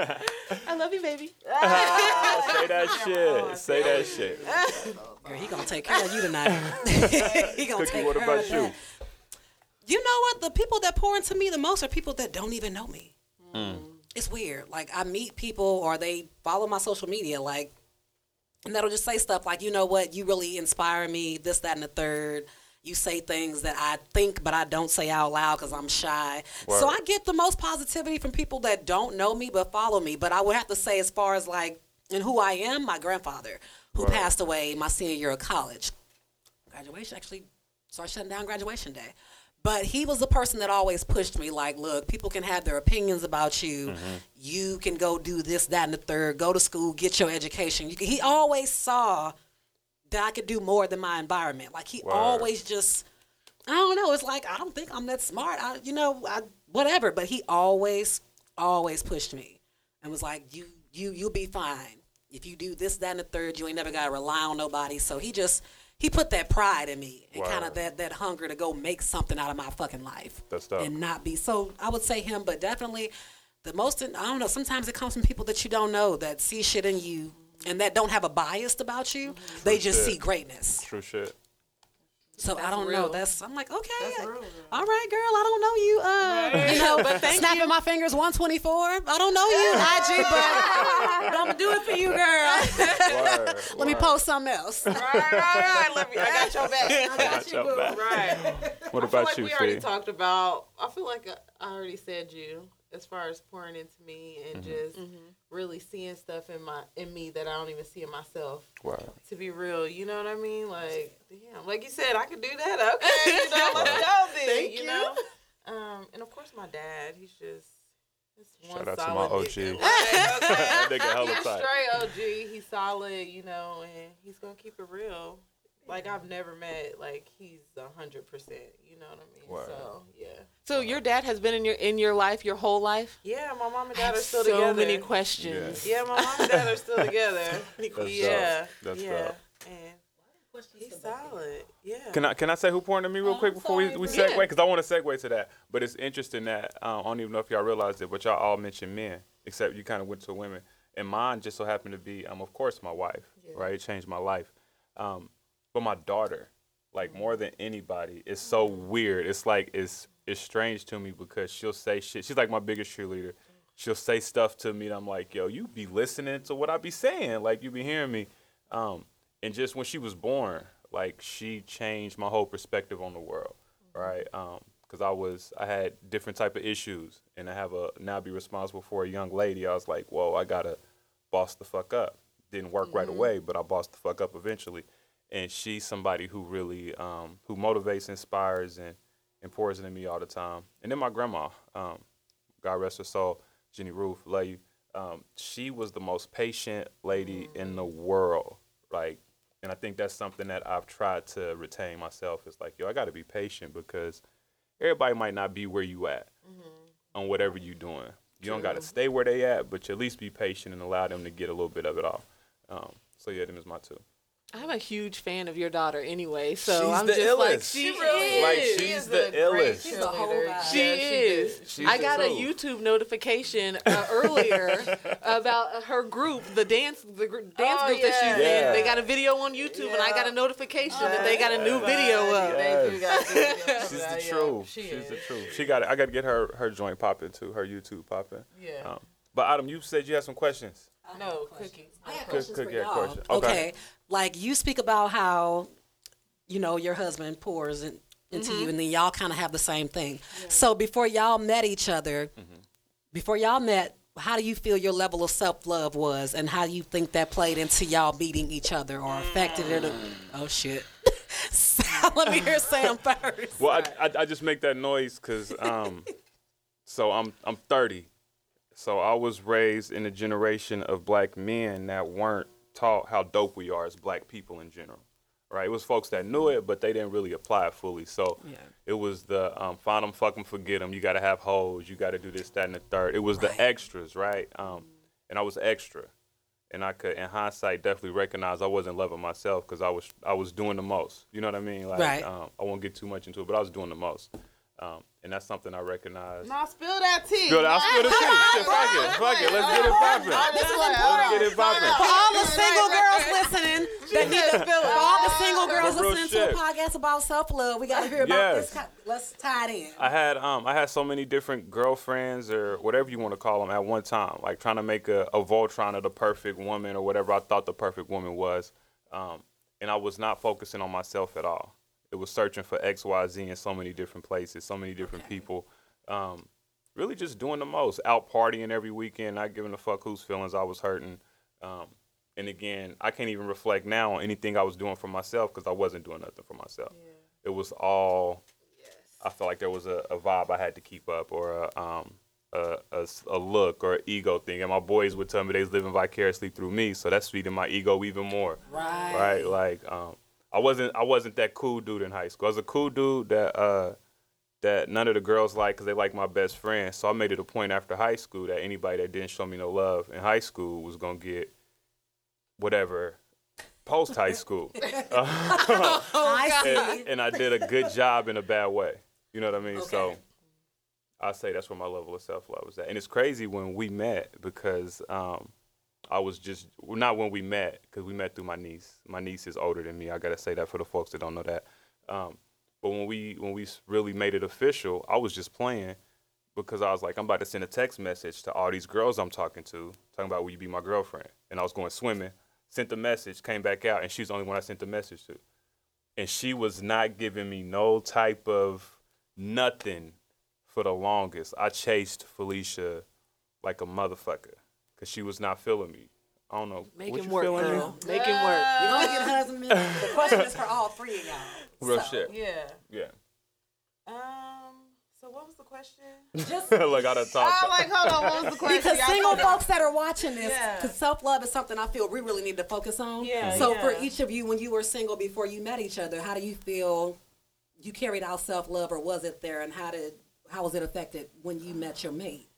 Right. I love you, baby. Say that shit. Say that shit. Girl, he gonna take care of you tonight. he gonna Cookie, take what care about of you? that. You know what? The people that pour into me the most are people that don't even know me. Hmm. It's weird. Like I meet people or they follow my social media, like, and that'll just say stuff like, you know what? You really inspire me. This, that, and the third. You say things that I think, but I don't say out loud because I'm shy. So I get the most positivity from people that don't know me but follow me. But I would have to say, as far as like, and who I am, my grandfather, who passed away my senior year of college graduation actually started shutting down graduation day. But he was the person that always pushed me like, look, people can have their opinions about you. Mm-hmm. You can go do this, that, and the third. Go to school, get your education. You can, he always saw that I could do more than my environment. Like he Word. always just, I don't know. It's like I don't think I'm that smart. I, you know, I, whatever. But he always, always pushed me and was like, you, you, you'll be fine. If you do this, that, and the third, you ain't never gotta rely on nobody. So he just he put that pride in me and kind of that that hunger to go make something out of my fucking life. That's dope. And not be so. I would say him, but definitely the most. I don't know. Sometimes it comes from people that you don't know that see shit in you and that don't have a bias about you. They just shit. see greatness. True shit. So I don't know. That's I'm like okay. That's all right, girl. I don't know you. Uh, you know, But thank snapping my fingers 124. I don't know you, IG, but, but I'm gonna do it for you, girl. Word, Let me post something else. Right, right, right. Let me, I got your back. I Got your back. Right. What I feel about like you, we already talked about. I feel like I already said you as far as pouring into me and Mm-hmm. just really seeing stuff in my in me that I don't even see in myself. Word. To be real, you know what I mean? Like, damn, like you said, I could do that. Okay, you know, let's go then. Thank you you. know. Um, and of course, my dad. He's just. just one Shout out to my OG. nigga. Right, okay. That nigga hella He's tight. straight OG. He's solid, you know, and he's gonna keep it real. Like I've never met like he's a hundred percent. You know what I mean? So yeah, So your dad has been in your in your life your whole life. yeah. My mom and dad are still so together. many questions. Yeah, my mom and dad are still together. That's yeah, dope. That's yeah. dope. And he's solid. Yeah. Can I can I say who pointed to me real quick before we, we segue? Yeah. Because I want to segue to that. But it's interesting that um, I don't even know if y'all realized it, but y'all all mentioned men, except you kind of went to women. And mine just so happened to be, um, of course, my wife. Right, it changed my life. Um, but my daughter, like more than anybody, is so weird. It's like it's it's strange to me because she'll say shit. She's like my biggest cheerleader. She'll say stuff to me, and I'm like, yo, you be listening to what I be saying, like you be hearing me. Um, and just when she was born, like she changed my whole perspective on the world, right? Because I was I had different type of issues, and I have a now be responsible for a young lady. I was like, whoa, I gotta boss the fuck up. Didn't work right away, but I bossed the fuck up eventually. And she's somebody who really um, who motivates, inspires, and and pours me all the time. And then my grandma, um, God rest her soul, Jenny Ruth, love you. Um, she was the most patient lady in the world. Like, and I think that's something that I've tried to retain myself. It's like, yo, I got to be patient because everybody might not be where you at on whatever you're doing. You don't got to stay where they at, but you at least be patient and allow them to get a little bit of it off. Um, so yeah, them is my two. I'm a huge fan of your daughter anyway, so She's I'm the just like illest. she, She really is. Like, She she's is the illest. She's a whole vibe. She Yeah, is. She's I got a. YouTube notification uh, earlier about her group, the dance, the gr- dance Oh, group that she's yeah. Yeah. in. They got a video on YouTube, and I got a Yeah. notification that they got a new video up. They do got a She's the out, yeah. truth. She She's is. the truth. She got. It. I got to get her her joint popping too. Her YouTube popping. Yeah. Um, but Autumn, you said you had some questions. No, cookies. I got Cook- questions cook for your y'all. question. Okay. Okay. like you speak about how, you know, your husband pours in, into you, and then y'all kind of have the same thing. So before y'all met each other, Mm-hmm. before y'all met, how do you feel your level of self love was, and how do you think that played into y'all meeting each other or affected it? Oh shit! So, Let me hear Sam first. Well, I, I, I just make that noise because um, so I'm I'm 30, so I was raised in a generation of black men that weren't taught how dope we are as black people in general. Right? It was folks that knew it, but they didn't really apply it fully. So Yeah. it was the um, find them, fuck them, forget them. You got to have hoes. You got to do this, that, and the third. It was Right. the extras, right? Um, and I was extra, and I could, in hindsight, definitely recognize I wasn't loving myself because I was I was doing the most. You know what I mean? Like, Right. um, I won't get too much into it, but I was doing the most, um, and that's something I recognize. Nah, spill that tea. Good, I'll spill the tea. Shit, Fuck it, fuck it. Let's get it popping. This is Let's get it popping. For popping. all the single girls listening, that need to feel for all the single girls For real listening to shit. the podcast about self love, we got to hear about Yes. this. Let's tie it in. I had um I had so many different girlfriends or whatever you want to call them at one time, like trying to make a, a Voltron of the perfect woman or whatever I thought the perfect woman was, um, and I was not focusing on myself at all. It was searching for X, Y, Z in so many different places, so many different people. Um, really just doing the most, out partying every weekend, not giving a fuck whose feelings I was hurting. Um, and again, I can't even reflect now on anything I was doing for myself because I wasn't doing nothing for myself. It was all I felt like there was a, a vibe I had to keep up or a, um, a, a a look or an ego thing. And my boys would tell me they was living vicariously through me, so that's feeding my ego even more. Right. Right? Like um, I wasn't I wasn't that cool dude in high school. I was a cool dude that uh, that none of the girls like because they like my best friend. So I made it a point after high school that anybody that didn't show me no love in high school was gonna get whatever post high school. I see. and, and I did a good job in a bad way. You know what I mean? So I say that's where my level of self love was at. And it's crazy when we met because um, I was just not when we met because we met through my niece. My niece is older than me. I gotta say that for the folks that don't know that. Um, but when we when we really made it official, I was just playing because I was like, I'm about to send a text message to all these girls I'm talking to, talking about will you be my girlfriend? And I was going swimming. Sent the message, came back out, and she's the only one I sent the message to and she was not giving me no type of nothing for the longest. I chased Phylicia like a motherfucker because she was not feeling me. I don't know. Make what him you work, feeling me? girl. Make him work. You don't get husband. The question is for all three of y'all. Real So, shit. Yeah. Yeah. Um. So what was the question? Just like I done Oh, talked. like, hold on, what was the question? because single folks that are watching this, Yeah. because self love is something I feel we really need to focus on. Yeah, So for each of you, when you were single before you met each other, how do you feel you carried out self love, or was it there, and how did how was it affected when you met your mate?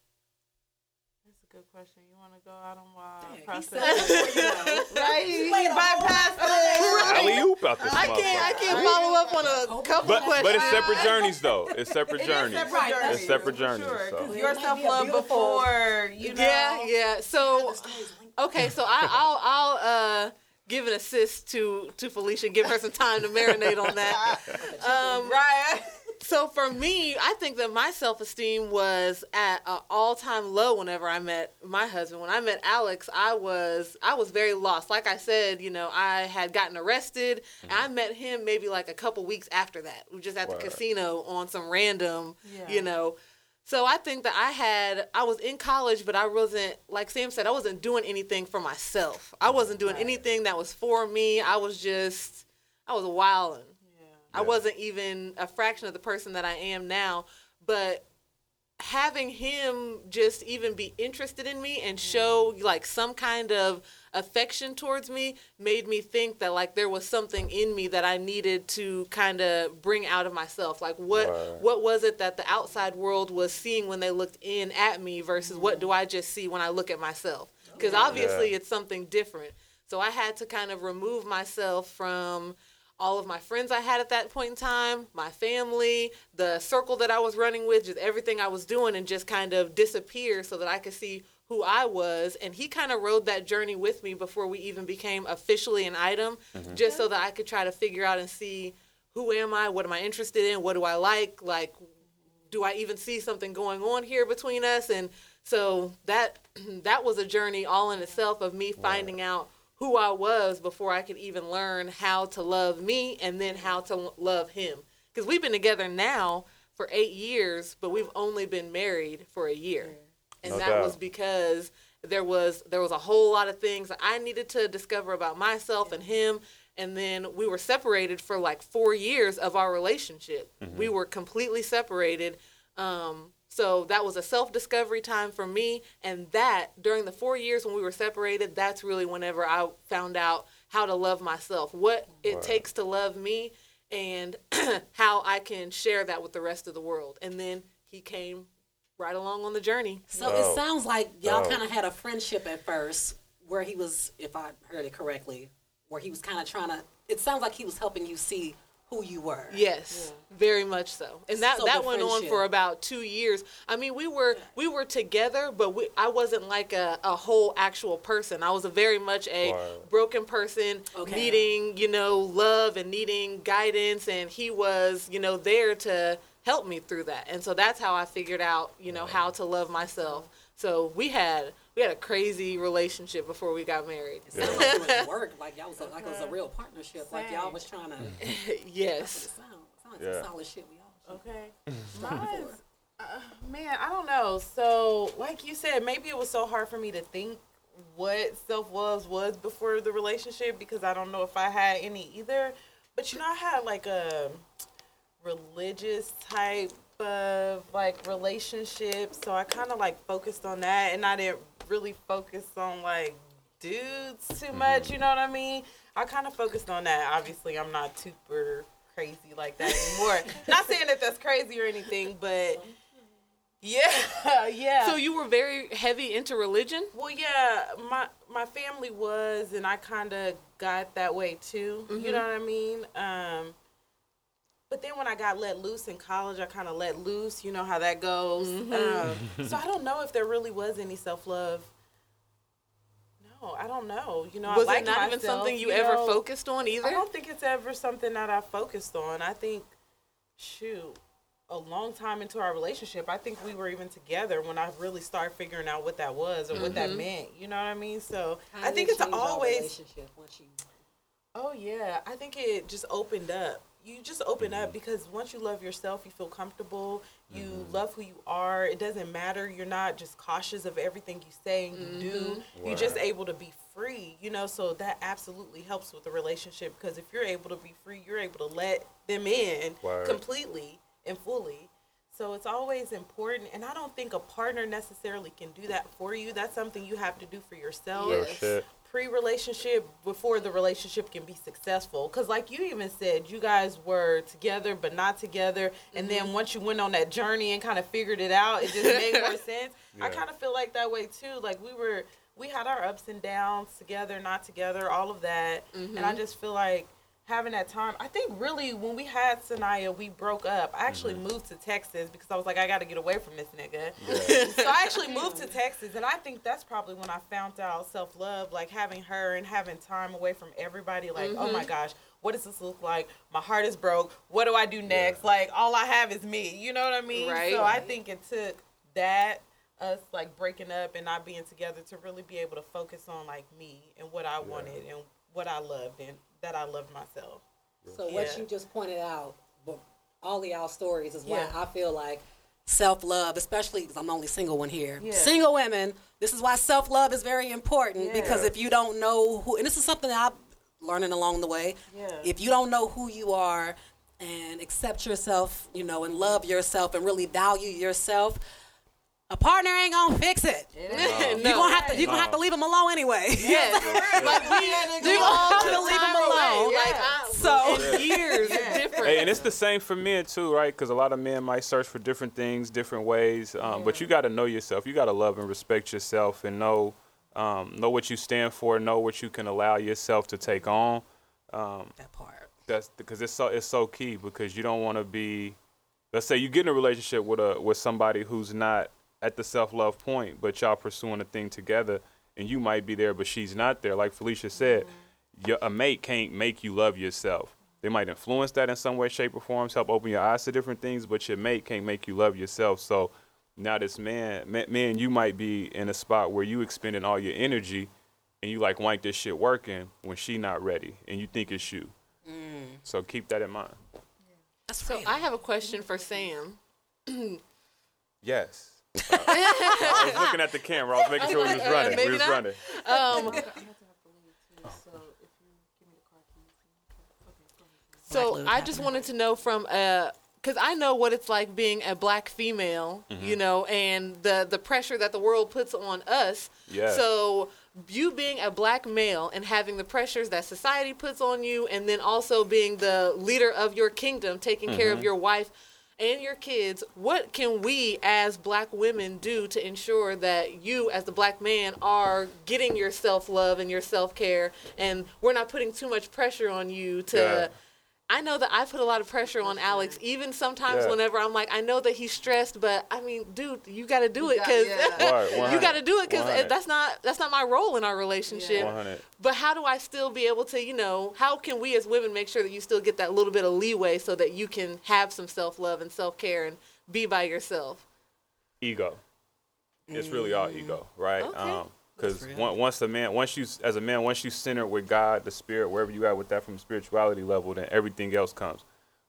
That's a good question. You want to go out on wild He process? said you know. Right, he, he Wait a whole bypassed it. Alley oop out this I can't. I can't follow up on a couple But questions. but it's separate journeys though. It's separate It is journeys. separate Right, journeys, It's separate journeys, Sure, so. 'cause It your self love beautiful- before, you know. Yeah, yeah. So, okay, so I, I'll I'll uh, give an assist to to Phylicia, give her some time to marinate on that. Um, Right. So for me, I think that my self esteem was at an all time low whenever I met my husband. When I met Alex, I was I was very lost. Like I said, you know, I had gotten arrested. And I mm-hmm. met him maybe like a couple weeks after that. We just at the casino on some random, Yeah. you know. So I think that I had I was in college, but I wasn't like Sam said, I wasn't doing anything for myself. I wasn't doing anything that was for me. I was just I was wilding. I wasn't even a fraction of the person that I am now, but having him just even be interested in me and mm. show like some kind of affection towards me made me think that like there was something in me that I needed to kind of bring out of myself. Like what Right. what was it that the outside world was seeing when they looked in at me versus what do mm. I just see when I look at myself? Oh, because obviously Yeah. it's something different. So I had to kind of remove myself from all of my friends I had at that point in time, my family, the circle that I was running with, just everything I was doing, and just kind of disappear so that I could see who I was. And he kind of rode that journey with me before we even became officially an item, mm-hmm. just so that I could try to figure out and see who am I, what am I interested in, what do I like, like do I even see something going on here between us? And so that that was a journey all in itself of me finding out who I was before I could even learn how to love me and then how to love him. Because we've been together now for eight years, but we've only been married for a year, and No that doubt. was because there was there was a whole lot of things that I needed to discover about myself and him. And then we were separated for like four years of our relationship. We were completely separated. Um, so that was a self discovery time for me. And that during the four years when we were separated, that's really whenever I found out how to love myself, what it takes to love me, and how I can share that with the rest of the world. And then he came right along on the journey. So Dope. it sounds like y'all Dope. kind of had a friendship at first, where he was, if I heard it correctly, where he was kind of trying to. It sounds like he was helping you see who you were. Yes, very much so. And that So that the went on for about two years. I mean, we were we were together, but we, I wasn't like a, a whole actual person. I was a very much a Right. broken person, Okay. needing you know love and needing guidance, and he was you know there to help me through that. And so that's how I figured out you know how to love myself. So we had we had a crazy relationship before we got married. It sounded like it was work, like y'all was a, like it was a real partnership, like y'all was trying to. yes. It sound, sound like Yeah. some solid shit we all. Okay. Mine's, uh, man, I don't know. So, like you said, maybe it was so hard for me to think what self love was before the relationship because I don't know if I had any either. But you know, I had like a religious type of like relationships, so I kind of like focused on that, and I didn't really focus on like dudes too much. You know what I mean? I kind of focused on that. Obviously, I'm not super crazy like that anymore. not saying that that's crazy or anything, but yeah, yeah. So you were very heavy into religion. Well, yeah, my my family was, and I kind of got that way too. You know what I mean? Um, but then when I got let loose in college, I kind of let loose. You know how that goes. Um, so I don't know if there really was any self love. No, I don't know. You know, Was I like it not even something you, ever know. focused on either? I don't think it's ever something that I focused on. I think, shoot, a long time into our relationship, I think we were even together when I really started figuring out what that was or what that meant. You know what I mean? So How I think it's always. relationship once you. Oh yeah, I think it just opened up. You just open up because once you love yourself, you feel comfortable. You love who you are. It doesn't matter. You're not just cautious of everything you say and you do. You're just able to be free, you know. So that absolutely helps with the relationship because if you're able to be free, you're able to let them in Word. completely and fully. So it's always important, and I don't think a partner necessarily can do that for you. That's something you have to do for yourself. Yes. Pre-relationship, before the relationship can be successful, because like you even said, you guys were together but not together, and then mm-hmm. once you went on that journey and kind of figured it out, it just made more sense. I kind of feel like that way too. Like we were, we had our ups and downs together, not together, all of that, and I mm-hmm. just feel like having that time. I think really when we had Sanaya, we broke up. I actually mm-hmm. moved to Texas because I was like, I got to get away from this nigga. so I actually moved to Texas, and I think that's probably when I found out self love, like having her and having time away from everybody. Like, oh my mm-hmm. gosh. What does this look like? My heart is broke. What do I do next? Like all I have is me. You know what I mean? Right. So I think it took that us like breaking up and not being together to really be able to focus on like me and what I wanted and what I loved and that I loved myself. So what you just pointed out, but all of y'all stories is why Yeah. I feel like self love, especially because I'm the only single one here. Yeah. Single women, this is why self love is very important because if you don't know who, and this is something that I'm learning along the way. Yeah. If you don't know who you are and accept yourself, you know, and love yourself and really value yourself. A partner ain't gonna fix it. no. You're gonna have to. You're gonna have to leave them alone anyway. Yes. like we You're gonna have to leave them alone. Like I, So- in years different. Hey, and it's the same for men too, right? Because a lot of men might search for different things, different ways. Um, But you got to know yourself. You got to love and respect yourself, and know um, know what you stand for. Know what you can allow yourself to take on. that part. That's because it's so it's so key. Because you don't want to be, let's say you get in a relationship with a with somebody who's not at the self love point, but y'all pursuing a thing together, and you might be there, but she's not there. Like Phylicia said, your, a mate can't make you love yourself. They might influence that in some way, shape, or forms, help open your eyes to different things, but your mate can't make you love yourself. So now this man, ma- man, you might be in a spot where you expending all your energy, and you like wank this shit working when she not ready, and you think it's you. Mm. So keep that in mind. That's so. I have a question for Sam. Yes. Uh, I was looking at the camera. I was making sure we was running. Maybe we was not. running. Um, so I just wanted to know from uh because I know what it's like being a black female, Mm-hmm. you know, and the the pressure that the world puts on us. Yeah. So you being a black male and having the pressures that society puts on you, and then also being the leader of your kingdom, taking care Mm-hmm. of your wife and your kids, what can we as black women do to ensure that you as the black man are getting your self-love and your self-care and we're not putting too much pressure on you to. I know that I put a lot of pressure on Alex, even sometimes Yeah. whenever I'm like, I know that he's stressed, but I mean, dude, you got to do it because Right, you got to do it because that's not that's not my role in our relationship. 100. But how do I still be able to, you know, how can we as women make sure that you still get that little bit of leeway so that you can have some self love and self care and be by yourself? ego. It's really all ego, right? Okay. Um 'cause because once the man, once you as a man, once you center with God, the Spirit, wherever you at with that from a spirituality level, then everything else comes.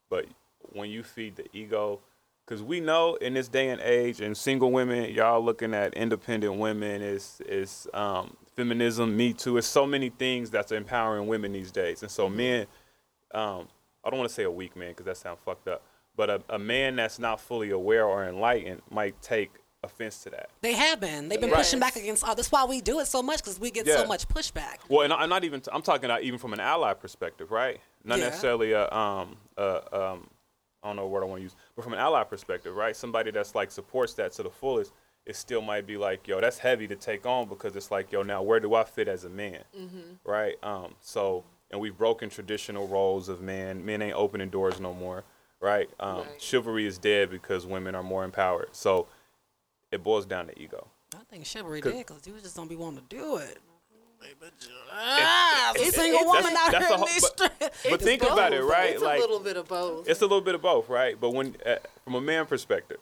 But when you feed the ego, because we know in this day and age, and single women, y'all looking at independent women, is is um, feminism, Me Too. It's so many things that's empowering women these days, and so men um, I don't want to say a weak man because that sounds fucked up, but a, a man that's not fully aware or enlightened might take offense to that. They have been. They've been Yes. pushing back against all. That's why we do it so much because we get Yeah. so much pushback. Well, and I'm not even. I'm talking about even from an ally perspective, right? Not Yeah. necessarily a um a um I don't know what I want to use, but from an ally perspective, right? Somebody that's like supports that to the fullest, it still might be like, yo, that's heavy to take on because it's like, yo, now where do I fit as a man, right? Um, so and we've broken traditional roles of man. Men ain't opening doors no more, right? Um, Right. Chivalry is dead because women are more empowered. So it boils down to ego. I think chivalry 'Cause- did because you just don't be wanting to do it. Ah, As a single woman out that's here a in these but- streets. But It's think about it, both. right? It's like a little bit of both. it's a little bit of both, right? But when uh, from a man perspective,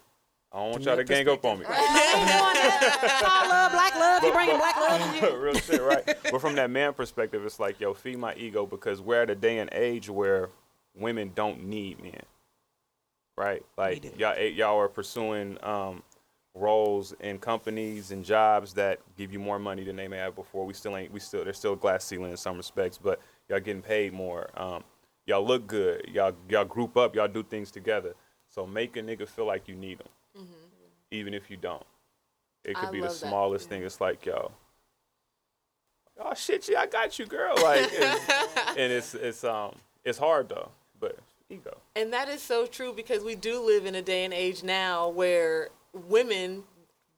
I don't want y'all to gang up on me. All love, black love. You bringing black love in here. Real shit, right? But from that man perspective, it's like, yo, feed my ego because we're at a day and age where women don't need men, right? Like y'all, eh, y'all are pursuing um, roles in companies and jobs that give you more money than they may have before. We still ain't, we still, there's still a glass ceiling in some respects, but y'all getting paid more. Um, y'all look good. Y'all, y'all group up. Y'all do things together. So make a nigga feel like you need him, even if you don't. It could I be the that. smallest thing. It's like, yo, oh shit, yeah, I got you, girl. Like, it's, and it's it's um it's hard though, but ego. And that is so true because we do live in a day and age now where women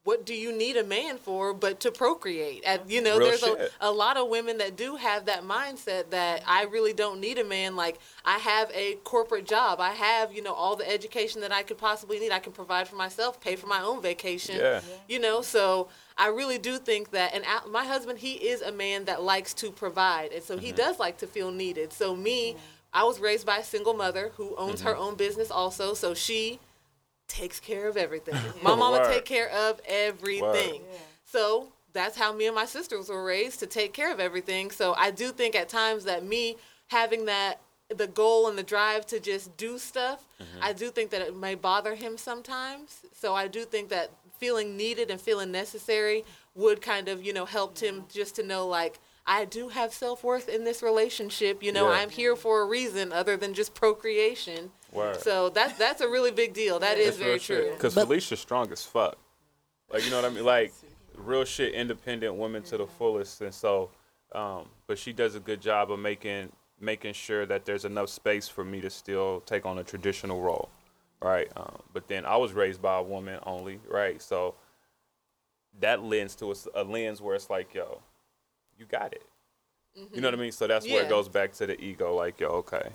what do you need a man for but to procreate? At, you know, Real there's a, a lot of women that do have that mindset that I really don't need a man. Like, I have a corporate job. I have, you know, all the education that I could possibly need. I can provide for myself, pay for my own vacation. Yeah. You know, so I really do think that, and Al- my husband, he is a man that likes to provide. And so he mm-hmm. does like to feel needed. So, me, I was raised by a single mother who owns her mm-hmm. own business also. So, she takes care of everything. My mama Word. take care of everything. So that's how me and my sisters were raised to take care of everything. So I do think at times that me having that the goal and the drive to just do stuff, mm-hmm. I do think that it may bother him sometimes. So I do think that feeling needed and feeling necessary would kind of, you know, helped him just to know like I do have self worth in this relationship. You know, Yeah. I'm here for a reason other than just procreation. Word. So that's that's a really big deal. That is very true. Because But- Phylicia's strong as fuck. Like you know what I mean? Like real shit, independent women to the fullest, and so, um, but she does a good job of making making sure that there's enough space for me to still take on a traditional role, right? Um, but then I was raised by a woman only, right? So that lends to us a lens where it's like, yo, you got it. You know what I mean? So that's where it goes back to the ego, like, yo, okay,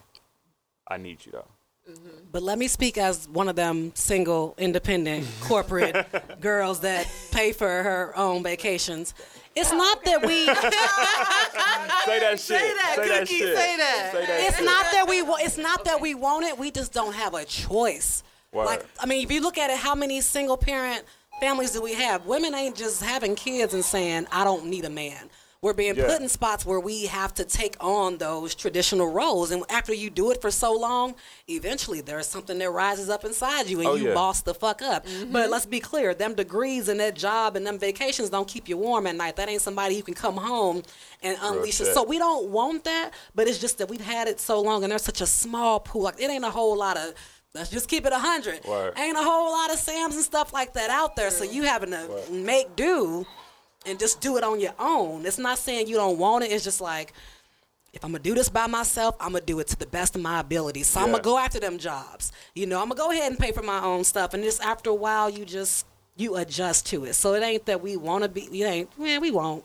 I need you though. Mm-hmm. But let me speak as one of them single, independent, corporate girls that pay for her own vacations. It's not that we. Say that shit. that, Say that Cookie, shit. say that. Say that It's shit. not that we. wa- It's not that we want it. We just don't have a choice. Word. Like I mean, if you look at it, how many single parent families do we have? Women ain't just having kids and saying, "I don't need a man." We're being Yeah. put in spots where we have to take on those traditional roles, and after you do it for so long, eventually there's something that rises up inside you, and Oh, you yeah. boss the fuck up. Mm-hmm. But let's be clear: them degrees and that job and them vacations don't keep you warm at night. That ain't somebody you can come home and unleash. it. So we don't want that, but it's just that we've had it so long, and there's such a small pool. Like it ain't a whole lot of. Let's just keep it a hundred. Word. Ain't a whole lot of Sams and stuff like that out there. So you having to make do, and just do it on your own. It's not saying you don't want it. It's just like. If I'm gonna do this by myself, I'm gonna do it to the best of my ability. So I'm gonna go after them jobs. You know, I'm gonna go ahead and pay for my own stuff, and just after a while, you just you adjust to it. So it ain't that we want to be. You ain't man. We won't.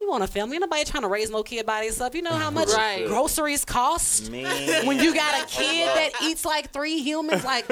We want a family. Ain't nobody trying to raise no kid by themselves. You know how much Right. groceries cost when you got a kid that eats like three humans. Like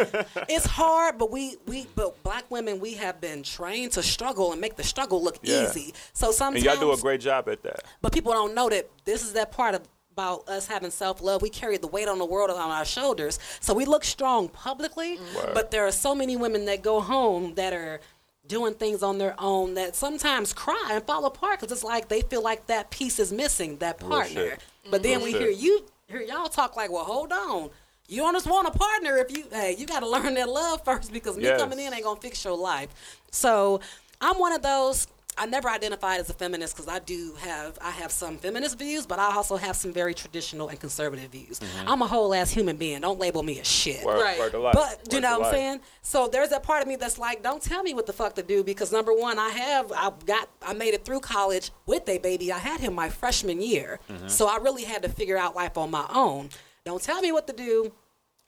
it's hard, but we we but black women we have been trained to struggle and make the struggle look Yeah. easy. So sometimes And y'all do a great job at that. but people don't know that this is that part of, about us having self love. We carry the weight on the world on our shoulders. So we look strong publicly, Word. but there are so many women that go home that are doing things on their own that sometimes cry and fall apart because it's like they feel like that piece is missing, that partner. But then Real we shit. hear you hear y'all talk like, well, hold on. You don't just want a partner if you hey, you gotta learn that love first because me Yes. coming in ain't gonna fix your life. So I'm one of those I never identified as a feminist because I do have I have some feminist views, but I also have some very traditional and conservative views. I'm a whole ass human being. Don't label me as shit. Mm-hmm. Right. word to life. But you Word know what I'm life. saying? So there's a part of me that's like, don't tell me what the fuck to do because number one, I have I got I made it through college with a baby. I had him my freshman year, Mm-hmm. so I really had to figure out life on my own. Don't tell me what to do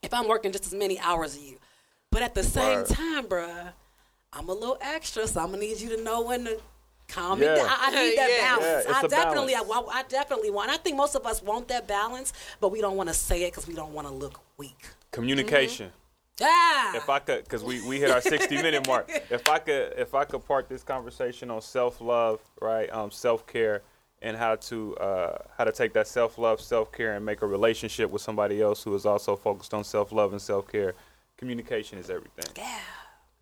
if I'm working just as many hours as you. But at the same Word. time, bruh, I'm a little extra, so I'm gonna need you to know when to calm Yeah. me down. I, I need that Yeah. balance. Yeah, it's I a definitely, I, balance. I definitely want. I think most of us want that balance, but we don't want to say it because we don't want to look weak. Communication. Ah, If I could, because we, we hit our 60 minute mark. If I could, if I could part this conversation on self love, right, um, self care, and how to uh, how to take that self love, self care, and make a relationship with somebody else who is also focused on self love and self care. Communication is everything. yeah.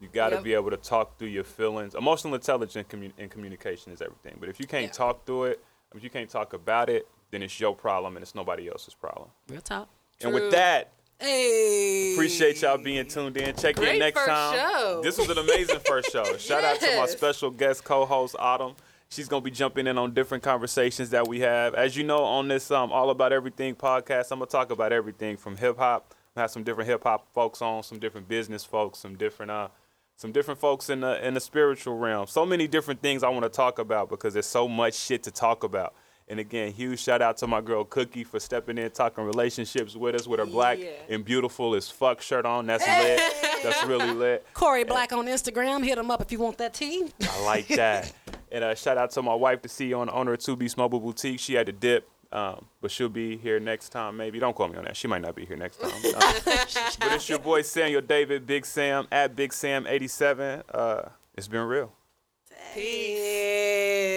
You got to Yep. be able to talk through your feelings. Emotional intelligence and communication is everything. But if you can't Yeah. talk through it, if you can't talk about it, then it's your problem and it's nobody else's problem. Real talk. And with that, Hey. Appreciate y'all being tuned in. Check in next time. show. This was an amazing first show. Shout out to my special guest co-host Autumn. She's gonna be jumping in on different conversations that we have. As you know, on this um, All About Everything podcast, I'm gonna talk about everything from hip hop, Have some different hip hop folks on, some different business folks, some different uh, some different folks in the in the spiritual realm. So many different things I want to talk about because there's so much shit to talk about. And again, huge shout out to my girl Cookie for stepping in, talking relationships with us with her black Yeah. and beautiful as fuck shirt on. That's lit. That's really lit. Corey Black on Instagram. Hit him up if you want that tea. I like that. and uh, shout out to my wife, the CEO and owner of Two Beast Mobile Boutique. She had to dip, um, but she'll be here next time. Maybe don't call me on that. She might not be here next time. Uh, but it's your boy Samuel David, Big Sam at Big Sam 87. Uh, it's been real. Peace.